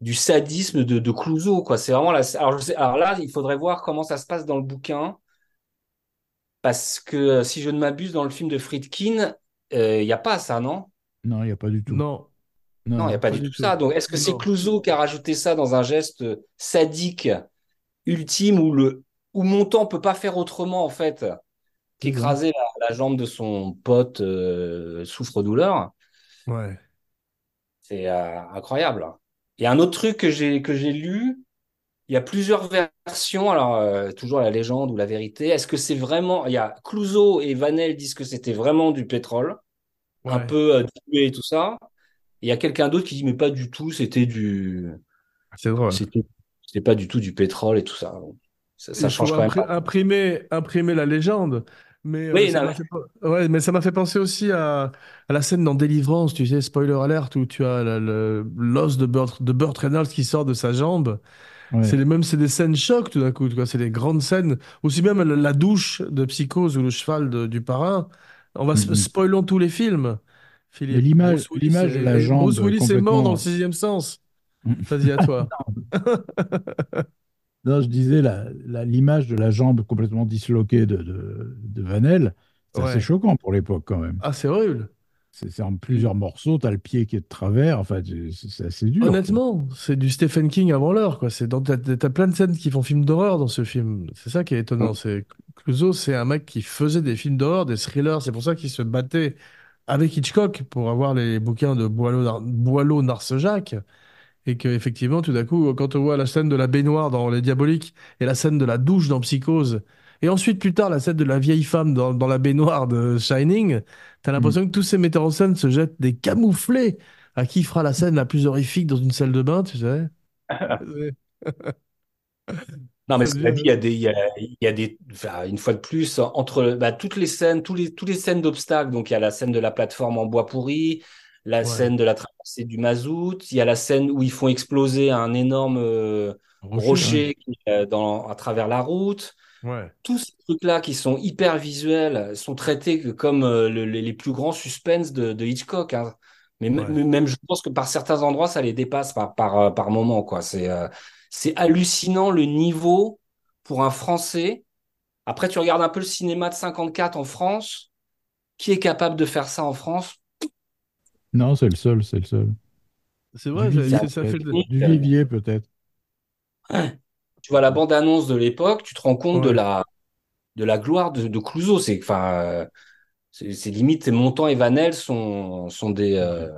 du sadisme de, de Clouseau, quoi. C'est vraiment la, alors, je sais, alors là, il faudrait voir comment ça se passe dans le bouquin. Parce que euh, si je ne m'abuse, dans le film de Friedkin, euh, il n'y a pas ça, non?
Non, il n'y a pas du tout.
Non,
Non,
il n'y a pas
pas
du
du
tout ça. Donc, est-ce que c'est. Clouseau qui a rajouté ça dans un geste sadique ultime où le où Montand peut pas faire autrement en fait qu'écraser la, la jambe de son pote euh, souffre-douleur?
Ouais.
C'est euh, incroyable. Et un autre truc que j'ai que j'ai lu, il y a plusieurs versions. Alors euh, toujours la légende ou la vérité. Est-ce que c'est vraiment Il y a Clouseau et Vanel disent que c'était vraiment du pétrole, un peu euh, dilué et tout ça. Et il y a quelqu'un d'autre qui dit mais pas du tout. C'était du
c'est drôle.
c'était c'était pas du tout du pétrole et tout ça. Donc, ça, ça change quand même pas.
imprimer, imprimer la légende. Mais euh,
Oui,
ça
non,
m'a fait, ouais, mais ça m'a fait penser aussi à, à la scène dans Délivrance, tu sais, spoiler alert, où tu as le- l'os de Burt, de Burt Reynolds qui sort de sa jambe. C'est les mêmes, c'est des scènes choc tout d'un coup. C'est des grandes scènes. Aussi bien la, la douche de Psychose ou le cheval de- du parrain. On va spoilons tous les films,
l'image, l'image de la
et Bruce
jambe
Willis est mort dans le
complètement.
sixième sens. Vas-y, à toi.
Non, je disais l'image de la jambe complètement disloquée de, de, de Vanel, c'est assez
Ouais.
choquant pour l'époque quand même.
Ah, c'est horrible.
C'est en plusieurs morceaux, t'as le pied qui est de travers, enfin c'est assez dur.
Honnêtement, c'est du Stephen King avant l'heure, quoi. C'est dans, t'as, t'as plein de scènes qui font film d'horreur dans ce film. C'est ça qui est étonnant. C'est Clouseau, c'est un mec qui faisait des films d'horreur, des thrillers. C'est pour ça qu'il se battait avec Hitchcock pour avoir les bouquins de Boileau Narcejac. Et que effectivement, tout d'un coup, quand on voit la scène de la baignoire dans Les Diaboliques et la scène de la douche dans Psychose, et ensuite plus tard la scène de la vieille femme dans, dans la baignoire de Shining, t'as
Mm.
l'impression que tous ces metteurs en scène se jettent des camouflés à qui fera la scène la plus horrifique dans une salle de bain, tu sais?
Non, mais cela dit, il y a des, il y a, y a des, enfin, une fois de plus, entre bah, toutes les scènes, tous les, toutes les scènes d'obstacles. Donc, il y a la scène de la plateforme en bois pourri, la
Ouais,
scène de la traversée du mazout, il y a la scène où ils font exploser un énorme euh,
Rocher,
qui euh, dans, à travers la route.
Ouais,
Tous ces trucs-là qui sont hyper visuels sont traités comme euh, le- les, plus grands suspens de, de Hitchcock. hein. Mais
ouais.
même, je pense que par certains endroits, ça les dépasse par, par, euh, par moment, quoi. C'est euh, c'est hallucinant le niveau pour un Français. Après, tu regardes un peu le cinéma de 54 en France. Qui est capable de faire ça en France?
Non, c'est le seul, c'est le seul.
C'est
Du
vrai, ça, ça fait
peut-être.
le...
Tu vois la bande-annonce de l'époque, tu te rends compte de la, de la gloire de, de Clouseau. C'est, enfin, euh, c'est limite, Montand et Vanel sont, sont des, euh,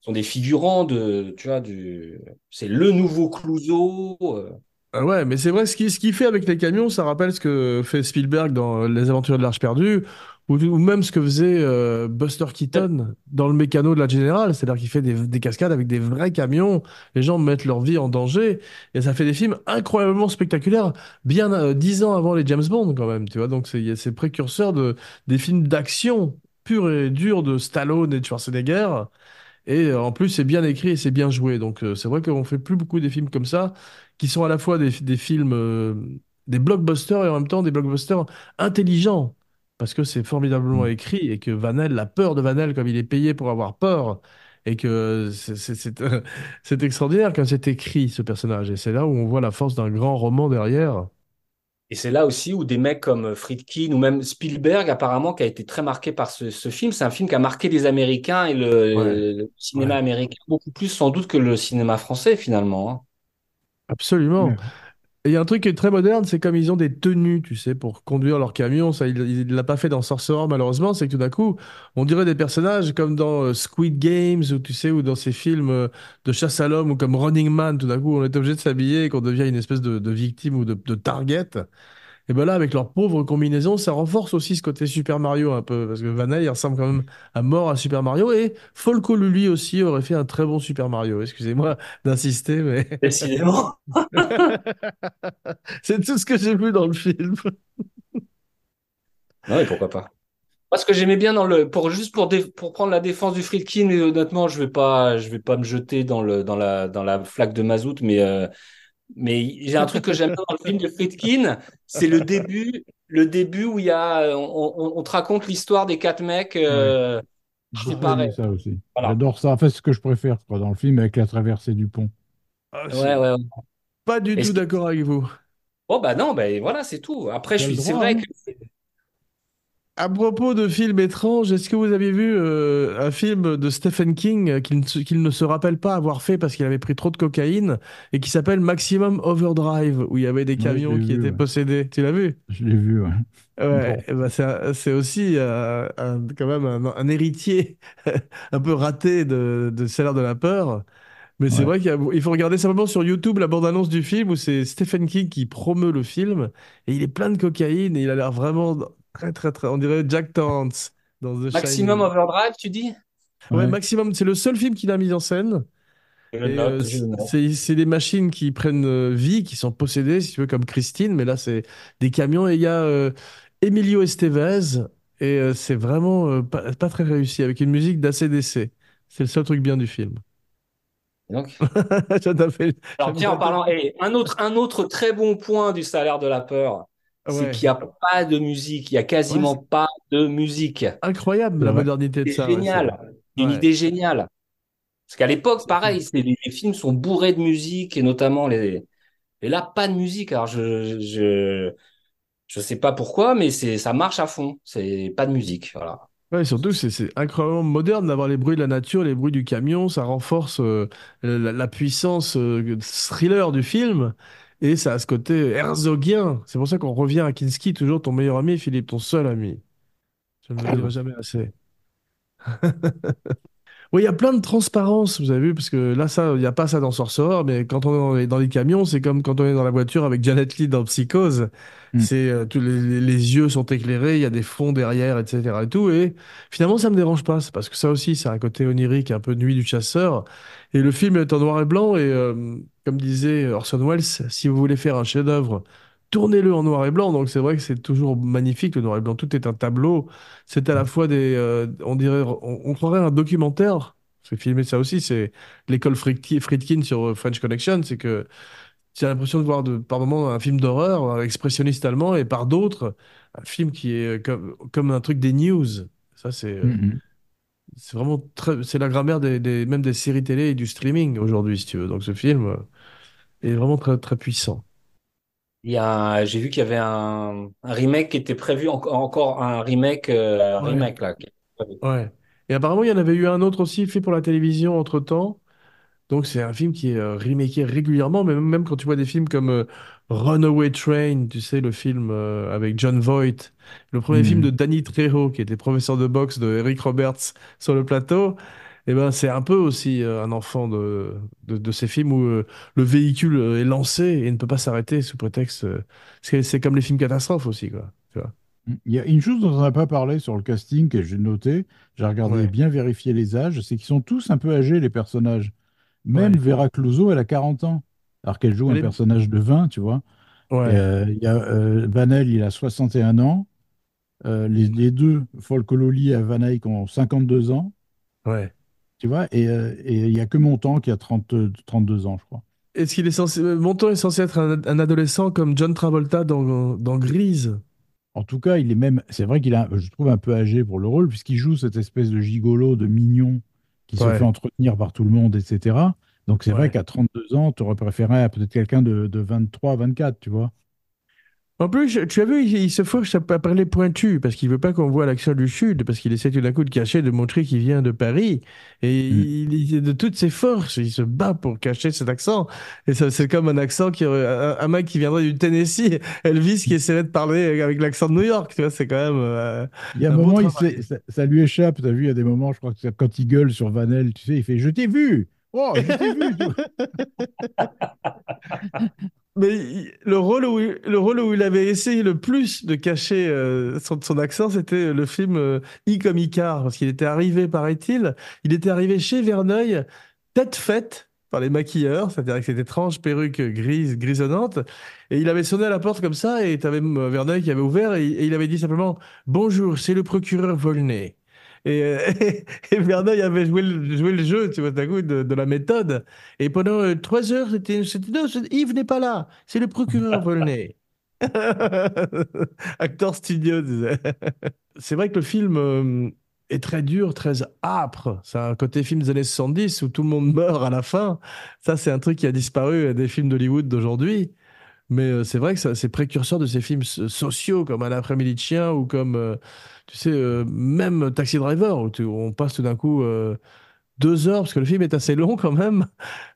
sont des figurants de, tu vois, du, c'est le nouveau Clouseau. euh.
Ah ouais, mais c'est vrai, ce qu'il ce qu'il fait avec les camions, ça rappelle ce que fait Spielberg dans Les Aventures de l'Arche perdue, ou, ou même ce que faisait euh, Buster Keaton dans le mécano de la Générale, c'est-à-dire qu'il fait des, des cascades avec des vrais camions, les gens mettent leur vie en danger, et ça fait des films incroyablement spectaculaires, bien euh, dix ans avant les James Bond quand même, tu vois, donc c'est c'est précurseur de, des films d'action purs et durs de Stallone et de Schwarzenegger, et euh, en plus, c'est bien écrit et c'est bien joué. Donc, euh, c'est vrai qu'on fait plus beaucoup des films comme ça, qui sont à la fois des, des films, euh, des blockbusters et en même temps des blockbusters intelligents. Parce que c'est formidablement
Mm.
écrit et que Vanel, la peur de Vanel, comme il est payé pour avoir peur, et que c'est c'est- c'est, c'est extraordinaire quand c'est écrit, ce personnage. Et c'est là où on voit la force d'un grand roman derrière.
Et c'est là aussi où des mecs comme Friedkin ou même Spielberg, apparemment, qui a été très marqué par ce, ce film. C'est un film qui a marqué les Américains et
Ouais,
le, le cinéma
ouais,
américain beaucoup plus sans doute que le cinéma français finalement. hein.
absolument. Il y a un truc qui est très moderne, c'est comme ils ont des tenues, tu sais, pour conduire leur camion. Ça, il il l'a pas fait dans Sorcerer, malheureusement. C'est que tout d'un coup, on dirait des personnages comme dans euh, Squid Games, ou tu sais, ou dans ces films euh, de chasse à l'homme, ou comme Running Man. Tout d'un coup, on est obligé de s'habiller et qu'on devient une espèce de, victime ou de target. Et ben là, avec leur pauvre combinaison, ça renforce aussi ce côté Super Mario un peu. Parce que il ressemble quand même à mort à Super Mario. Et Folco, lui aussi, aurait fait un très bon Super Mario. Excusez-moi d'insister, mais
Décidément.
c'est tout ce que j'ai vu dans le film.
Non, et pourquoi pas. Parce que j'aimais bien dans le pour juste pour dé- pour prendre la défense du Friedkin, mais honnêtement, je vais pas je vais pas me jeter dans le dans la dans la flaque de mazout, mais euh, mais j'ai un truc que j'aime bien dans le film de Friedkin, c'est le début le début où il y a on, on, on te raconte l'histoire des quatre mecs
Ouais.
euh,
aimé ça aussi.
Voilà.
J'adore ça. En fait, c'est ce que je préfère quoi, dans le film avec la traversée du pont.
Ah,
Ouais ouais. ouais.
pas du tout d'accord avec vous.
Oh bah non, bah voilà, c'est tout. Après, je suis c'est vrai
hein.
que
À propos de films étranges, est-ce que vous avez vu euh, un film de Stephen King euh, qu'il ne, se- qu'il ne se rappelle pas avoir fait parce qu'il avait pris trop de cocaïne et qui s'appelle Maximum Overdrive, où il y avait des camions qui
vu,
étaient
ouais.
possédés. Tu l'as vu?
Je l'ai vu, ouais.
Ouais,
Bon.
ben c'est aussi euh, un- quand même un, un héritier un peu raté de, de Salaire de la peur. Mais c'est vrai qu'il y a- il faut regarder simplement sur YouTube la bande-annonce du film où c'est Stephen King qui promeut le film et il est plein de cocaïne et il a l'air vraiment très très très. On dirait Jack Torrance dans The
Maximum
Shining.
Overdrive, tu dis?
Ouais,
Ouais.
maximum. C'est le seul film qu'il a mis en scène. Euh, c'est des machines qui prennent euh, vie, qui sont possédées, si tu veux, comme Christine. Mais là, c'est des camions et il y a euh, Emilio Estevez et euh, c'est vraiment euh, pas, pas très réussi avec une musique d'ACDC. C'est le seul truc bien du film.
Et donc, alors tiens, en parlant, et un autre, un autre très bon point du salaire de la peur, c'est
Ouais.
qu'il n'y a pas de musique, il n'y a quasiment pas de musique.
Incroyable
C'est
la modernité de
C'est
ça.
génial.
c'est-
C'est une idée géniale. Parce qu'à l'époque,
C'est
pareil, c'est- les, les films sont bourrés de musique et notamment les. Et là, pas de musique. Alors, je, je, je sais pas pourquoi, mais c'est, ça marche à fond. C'est pas de musique. Voilà.
Ouais, surtout, c'est c'est incroyablement moderne d'avoir les bruits de la nature, les bruits du camion, ça renforce euh, la, la puissance euh, thriller du film, et ça a ce côté herzogien. C'est pour ça qu'on revient à Kinski, toujours ton meilleur ami, Philippe, ton seul ami. Je ne le dirai jamais assez. Oui, il y a plein de transparence, vous avez vu, parce que là, ça, il n'y a pas ça dans Sorcerer, mais quand on est dans les, camions, c'est comme quand on est dans la voiture avec Janet Leigh dans Psychose.
Mm.
C'est, euh, tous les yeux sont éclairés, il y a des fonds derrière, etc. et tout. Et finalement, ça me dérange pas, c'est parce que ça aussi, c'est un côté onirique, un peu nuit du chasseur. Et le film est en noir et blanc, et euh, comme disait Orson Welles, si vous voulez faire un chef-d'œuvre, tournez-le en noir et blanc. Donc c'est vrai que c'est toujours magnifique, le noir et blanc. Tout est un tableau. C'est à la fois des, euh, on dirait, on, on croirait un documentaire. Que filmer ça aussi, c'est l'école Friedki- Friedkin sur euh, French Connection, c'est que tu as l'impression de voir de, par moments un film d'horreur, un expressionniste allemand, et par d'autres, un film qui est euh, comme, comme un truc des news. Ça, c'est euh,
Mhm.
c'est vraiment très, c'est la grammaire des, des- même des séries télé et du streaming aujourd'hui, si tu veux. Donc ce film euh, est vraiment très, très puissant.
Il y a, un- j'ai vu qu'il y avait un, un remake qui était prévu, encore encore un remake, euh,
Ouais.
remake là.
Ouais. Et apparemment, il y en avait eu un autre aussi fait pour la télévision entre-temps. Donc c'est un film qui est euh, remaké régulièrement, mais même, quand tu vois des films comme euh, Runaway Train, tu sais, le film euh, avec John Voight, le premier film de Danny Trejo, qui était professeur de boxe de Eric Roberts sur le plateau, et ben c'est un peu aussi euh, un enfant de, de, de ces films où euh, le véhicule euh, est lancé et ne peut pas s'arrêter sous prétexte... euh, c'est c'est comme les films catastrophes aussi, quoi. Tu vois.
Il y a une chose dont on n'a pas parlé sur le casting que j'ai noté, j'ai regardé
Ouais.
bien vérifier les âges, c'est qu'ils sont tous un peu âgés, les personnages. Même
Ouais.
Vera Clouseau, elle a 40 ans, alors qu'elle joue
Elle
un
est-
personnage de 20, tu vois. Et,
Ouais.
euh, il y a euh, Vanel, il a 61 ans. Euh, les, les deux, Folcololi et Van Eyck, ont 52 ans,
Ouais.
Tu vois. Et euh, il y a que Montand qui a 30, 32 ans, je crois.
Est-ce qu'il est censé... Montand est censé être un, un adolescent comme John Travolta dans, dans Grise?
En tout cas, il est même, c'est vrai qu'il est, je trouve, un peu âgé pour le rôle, puisqu'il joue cette espèce de gigolo, de mignon, qui se fait entretenir par tout le monde, etc. Donc c'est vrai qu'à 32 ans, tu aurais préféré à peut-être quelqu'un de, de 23, 24, tu vois.
En plus, je- tu as vu, il, il se force à parler pointu parce qu'il veut pas qu'on voit l'accent du Sud, parce qu'il essaie tout d'un coup de cacher, de montrer qu'il vient de Paris. Et
Mm.
il, il- de toutes ses forces, il se bat pour cacher cet accent. Et ça, c'est comme un accent qui aurait, un, un mec qui viendrait du Tennessee, Elvis qui essaierait de parler avec l'accent de New York. Tu vois, c'est quand même. euh,
Il y a un, moment, il ça, ça lui échappe, tu as vu, il y a des moments, je crois que quand il gueule sur Vanel, tu sais, il fait « Je t'ai vu !» Oh, je t'ai vu.
Mais le rôle où, le rôle où il avait essayé le plus de cacher euh, son, accent, c'était le film euh, I comme Icare, parce qu'il était arrivé, paraît-il, il était arrivé chez Verneuil, tête faite par les maquilleurs, c'est-à-dire avec cette étrange perruque grise, grisonnante, et il avait sonné à la porte comme ça, et tu avais Verneuil qui avait ouvert, et, et il avait dit simplement « Bonjour, c'est le procureur Volney ». Et, euh, et Verneuil avait joué le, joué le jeu, tu vois, d'un coup, de, de la méthode. Et pendant euh, trois heures, c'était, non, Yves n'est pas là, c'est le procureur Volney. Acteur studio, disait. C'est vrai que le film euh, est très dur, très âpre. C'est un côté film des années 70 où tout le monde meurt à la fin. Ça, c'est un truc qui a disparu des films d'Hollywood d'aujourd'hui. Mais euh, c'est vrai que c'est précurseur de ces films so- sociaux comme Un après-midi de chien ou comme, tu sais, euh, même Taxi Driver où, tu- où on passe tout d'un coup euh, deux heures, parce que le film est assez long quand même,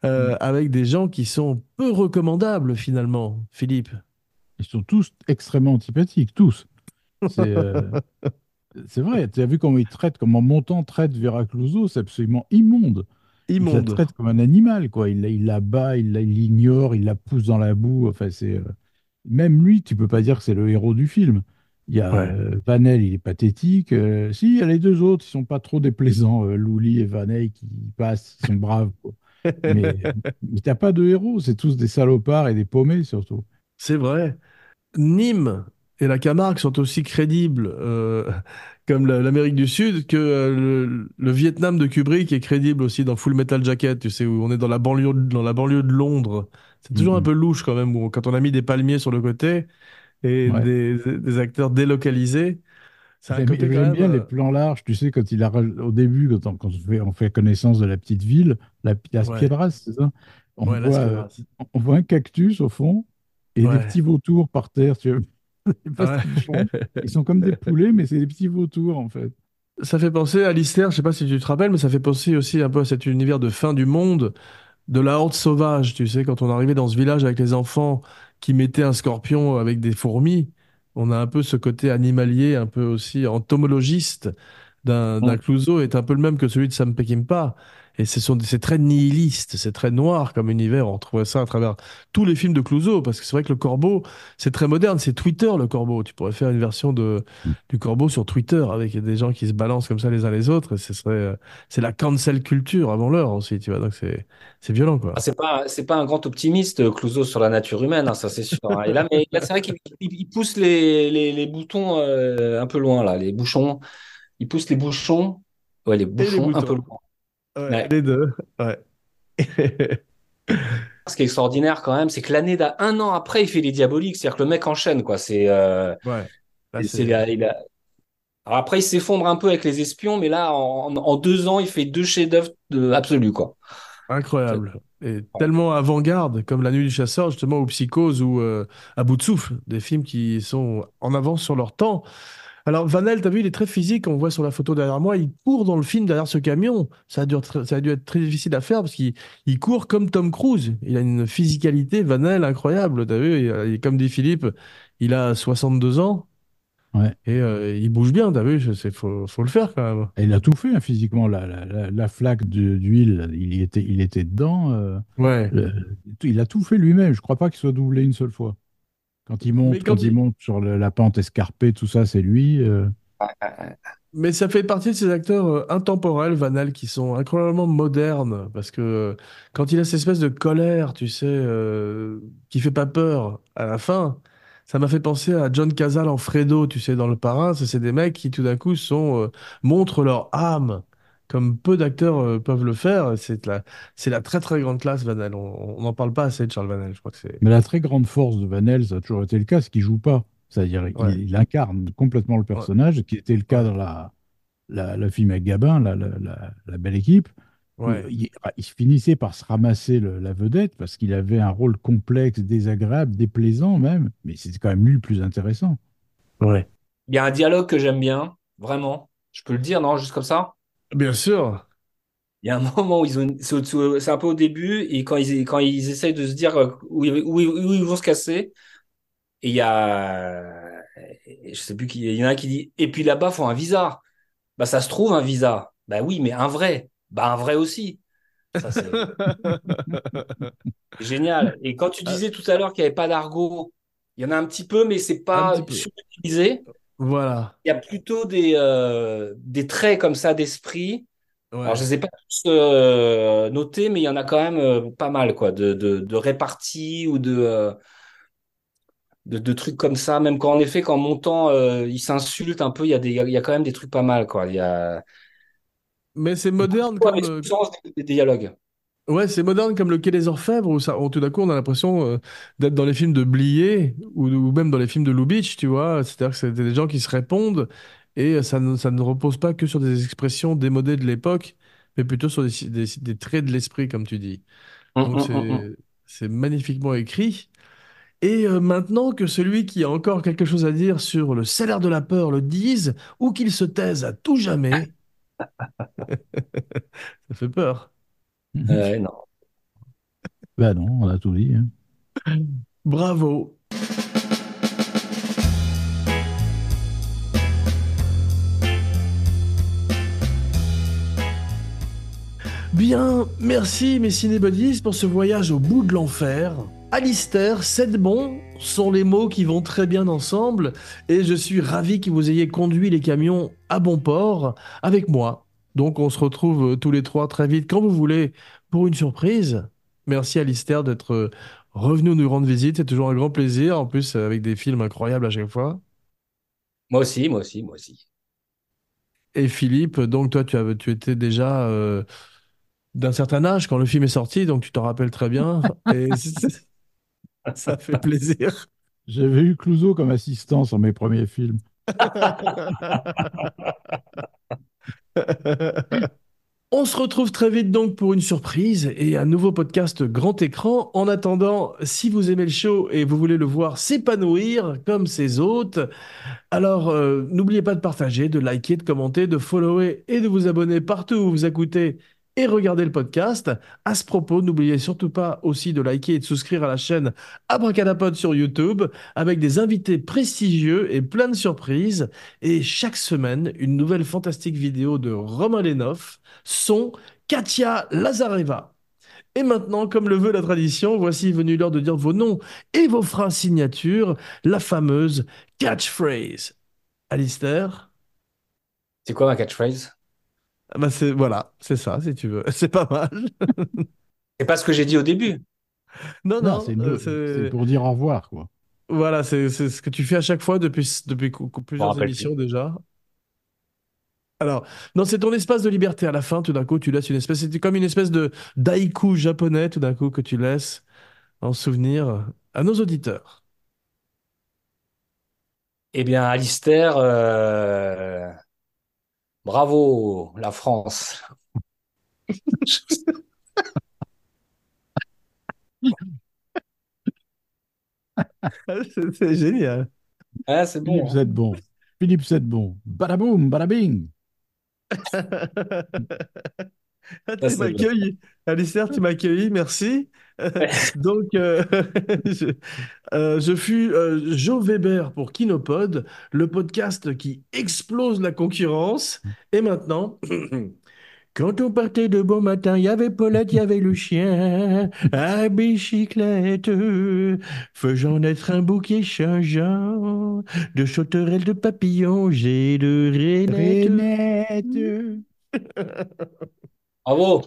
euh,
Mm.
avec des gens qui sont peu recommandables finalement, Philippe.
Ils sont tous extrêmement antipathiques, tous. C'est vrai, tu as vu comment ils traitent, comment Montand traite Vera Clouseau, c'est absolument immonde. il la
Immonde.
traite comme un animal, quoi. Il, la- il la bat, il la- il l'ignore, il la pousse dans la boue. Enfin, c'est même lui, tu peux pas dire que c'est le héros du film. Il y a
Ouais.
euh, Vanel, il est pathétique. Euh, si, il y a les deux autres, ils sont pas trop déplaisants, euh, Louli et Vanel, qui passent, ils sont braves, quoi. Mais, mais t'as pas de héros, c'est tous des salopards et des paumés, surtout.
C'est vrai. Nîmes et la Camargue sont aussi crédibles, euh, comme la- l'Amérique du Sud, que le, le Vietnam de Kubrick est crédible aussi dans Full Metal Jacket, tu sais, où on est dans la banlieue, de- dans la banlieue de Londres. C'est toujours un
Mhm.
peu louche quand même, où- quand on a mis des palmiers sur le côté et
Ouais.
des, des acteurs délocalisés. Un
J'aime
côté
bien les
euh,
plans larges, tu sais, quand il a, au début, quand on, quand on fait, on fait connaissance de la petite ville, la, Las
Ouais,
Piedras, c'est ça? On
ouais,
voit, euh, on voit un cactus au fond et des petits vautours par terre, tu vois. Ils sont comme des poulets, mais c'est des petits vautours, en fait.
Ça fait penser à Lister, je sais pas si tu te rappelles, mais ça fait penser aussi un peu à cet univers de fin du monde, de la horde sauvage, tu sais, quand on arrivait dans ce village avec les enfants qui mettaient un scorpion avec des fourmis, on a un peu ce côté animalier, un peu aussi entomologiste d'un d'un. Clouseau est un peu le même que celui de Sam Peckinpah. Et c'est très nihiliste, c'est très noir comme univers. On trouvait ça à travers tous les films de Clouseau, parce que c'est vrai que le corbeau, c'est très moderne, c'est Twitter le corbeau. Tu pourrais faire une version de, du corbeau sur Twitter avec des gens qui se balancent comme ça les uns les autres. Et ce serait, euh, c'est la cancel culture avant l'heure aussi, tu vois. Donc c'est, c'est violent,
Ah,
quoi.
c'est pas, c'est pas un grand optimiste, euh, Clouseau, sur la nature humaine, hein, ça c'est sûr. hein. Et là, mais là, c'est vrai qu'il il- il pousse les, les, les boutons euh, un peu loin, là, les bouchons. Il pousse les bouchons, ouais, les bouchons un peu loin.
Ouais,
Ouais.
les deux. Ouais.
Ce qui est extraordinaire quand même, c'est que l'année d'un un an après, il fait les diaboliques. C'est-à-dire que le mec enchaîne, quoi. C'est, euh,
Ouais. Là,
c'est,
c'est,
la- il a- Alors après, il s'effondre un peu avec les espions, mais là, en, en deux ans, il fait deux chefs-d'œuvre de- absolus, quoi. C'est-
Incroyable. Et tellement avant-garde, comme La Nuit du Chasseur, justement, ou Psychose, ou euh, À bout de souffle, des films qui sont en avance sur leur temps. Alors, Vanel, t'as vu, il est très physique, on voit sur la photo derrière moi, il court dans le film derrière ce camion. Ça a dû, être- ça a dû être très difficile à faire parce qu'il il court comme Tom Cruise. Il a une physicalité, Vanel, incroyable. T'as vu, il, a- il- comme dit Philippe, il a 62 ans
Ouais.
et euh, il bouge bien, t'as vu, il faut, faut le faire quand même.
Et il a tout fait, hein, physiquement. La, la, la- la flaque d'huile, il y était, il était dedans. euh,
Ouais.
il a tout fait lui-même. Je crois pas qu'il soit doublé une seule fois. Quand il monte,
quand
quand il
il-
monte sur le- la pente escarpée, tout ça, c'est lui. euh.
Mais ça fait partie de ces acteurs euh, intemporels, Vanel, qui sont incroyablement modernes, parce que euh, quand il a cette espèce de colère, tu sais, euh, qui fait pas peur à la fin, ça m'a fait penser à John Cazale en Fredo, tu sais, dans Le Parrain. C'est c'est des mecs qui tout d'un coup sont, euh, montrent leur âme, comme peu d'acteurs euh, peuvent le faire. C'est la, c'est la très très grande classe, Vanel. On on n'en parle pas assez de Charles Vanel, je crois que c'est...
Mais la très grande force de Vanel, ça a toujours été le cas, c'est qu'il joue pas. C'est-à-dire qu'il
Ouais.
il incarne complètement le personnage, qui était le cas dans la, la, le film avec Gabin, la, la, la- la belle équipe.
Ouais.
Il, il finissait par se ramasser le- la vedette parce qu'il avait un rôle complexe, désagréable, déplaisant même. Mais c'était quand même lui le plus intéressant.
Ouais.
Il y a un dialogue que j'aime bien, vraiment. Je peux le dire, non, juste comme ça?
Bien sûr.
Il y a un moment où ils ont, c'est au- c'est un peu au début, et quand ils, quand ils essayent de se dire euh, où, ils- où, ils- où ils vont se casser, et il y a, je sais plus qui, il y en a un qui dit, et puis là-bas, faut un visa. Bah, ça se trouve, un visa. Bah oui, mais un vrai. Bah, un vrai aussi. Ça, c'est génial. Et quand tu disais tout à l'heure qu'il n'y avait pas d'argot, il y en a un petit peu, mais c'est
Un
pas
petit peu.
surutilisé.
Voilà.
Il y a plutôt des, euh, des traits comme ça d'esprit. Alors, je ne les ai pas tous euh, notés, mais il y en a quand même euh, pas mal, quoi, de, de, de réparties ou de, euh, de, de trucs comme ça. Même quand, en effet, qu'en montant, ils s'insultent un peu, il y a des, il y a, il quand même des trucs pas mal, quoi. Il y a
Mais c'est moderne
Ouais,
comme,
des dialogues.
Ouais, c'est moderne comme le Quai des Orfèvres, où, ça, où tout d'un coup on a l'impression euh, d'être dans les films de Blier ou, ou même dans les films de Lubitsch, tu vois. C'est-à-dire que c'est des gens qui se répondent et ça ne, ça ne repose pas que sur des expressions démodées de l'époque, mais plutôt sur des, des- des traits de l'esprit, comme tu dis.
Hum,
Donc
hum, hum, hum.
c'est, c'est magnifiquement écrit. Et euh, maintenant que celui qui a encore quelque chose à dire sur le salaire de la peur le dise, ou qu'il se taise à tout jamais, ça fait peur.
Euh, non.
Ben non, on a tout dit. hein.
Bravo. Bien, merci mes cinébuddies pour ce voyage au bout de l'enfer. Alistair, c'est bon sont les mots qui vont très bien ensemble et je suis ravi que vous ayez conduit les camions à bon port avec moi. Donc on se retrouve tous les trois très vite quand vous voulez pour une surprise. Merci Alistair d'être revenu nous rendre visite, c'est toujours un grand plaisir, en plus avec des films incroyables à chaque fois.
Moi aussi, moi aussi, moi aussi.
Et Philippe, donc toi tu, as, tu étais déjà euh, d'un certain âge quand le film est sorti, donc tu t'en rappelles très bien. Et ça fait plaisir.
J'avais eu Clouseau comme assistant sur mes premiers films.
On se retrouve très vite donc pour une surprise et un nouveau podcast grand écran. En attendant, si vous aimez le show et vous voulez le voir s'épanouir comme ses hôtes, alors euh, n'oubliez pas de partager, de liker, de commenter, de follower et de vous abonner partout où vous écoutez et regardez le podcast. À ce propos, n'oubliez surtout pas aussi de liker et de souscrire à la chaîne Abracadapod sur YouTube avec des invités prestigieux et plein de surprises. Et chaque semaine, une nouvelle fantastique vidéo de Romain Lenoff, son Katia Lazareva. Et maintenant, comme le veut la tradition, voici venu l'heure de dire vos noms et vos phrases signatures, la fameuse catchphrase. Alistair?
C'est quoi ma catchphrase?
Bah c'est voilà, c'est ça, si tu veux. C'est pas mal.
c'est pas ce que j'ai dit au début.
Non, non,
euh, c'est pour dire au revoir, quoi.
Voilà, c'est ce que tu fais à chaque fois depuis, depuis plusieurs émissions déjà. Alors, non, c'est ton espace de liberté. À la fin, tout d'un coup, tu laisses une espèce. C'est comme une espèce de d'haïku japonais, tout d'un coup, que tu laisses en souvenir à nos auditeurs.
Eh bien, Alistair, euh, Bravo, la France.
c'est génial.
Ah, c'est bon.
Philippe, c'est bon. Philippe, c'est bon. Badaboum, badabing.
Ah, tu m'accueilles, Alistair, tu m'accueilles, merci. Donc, euh, je, euh, je, fus euh, Joe Weber pour Kinopod, le podcast qui explose la concurrence. Et maintenant, quand on partait de bon matin, il y avait Paulette, il y avait le chien, à bicyclette, faisant naître un bouquet changeant de sauterelles, de papillons et de rainettes.
Bravo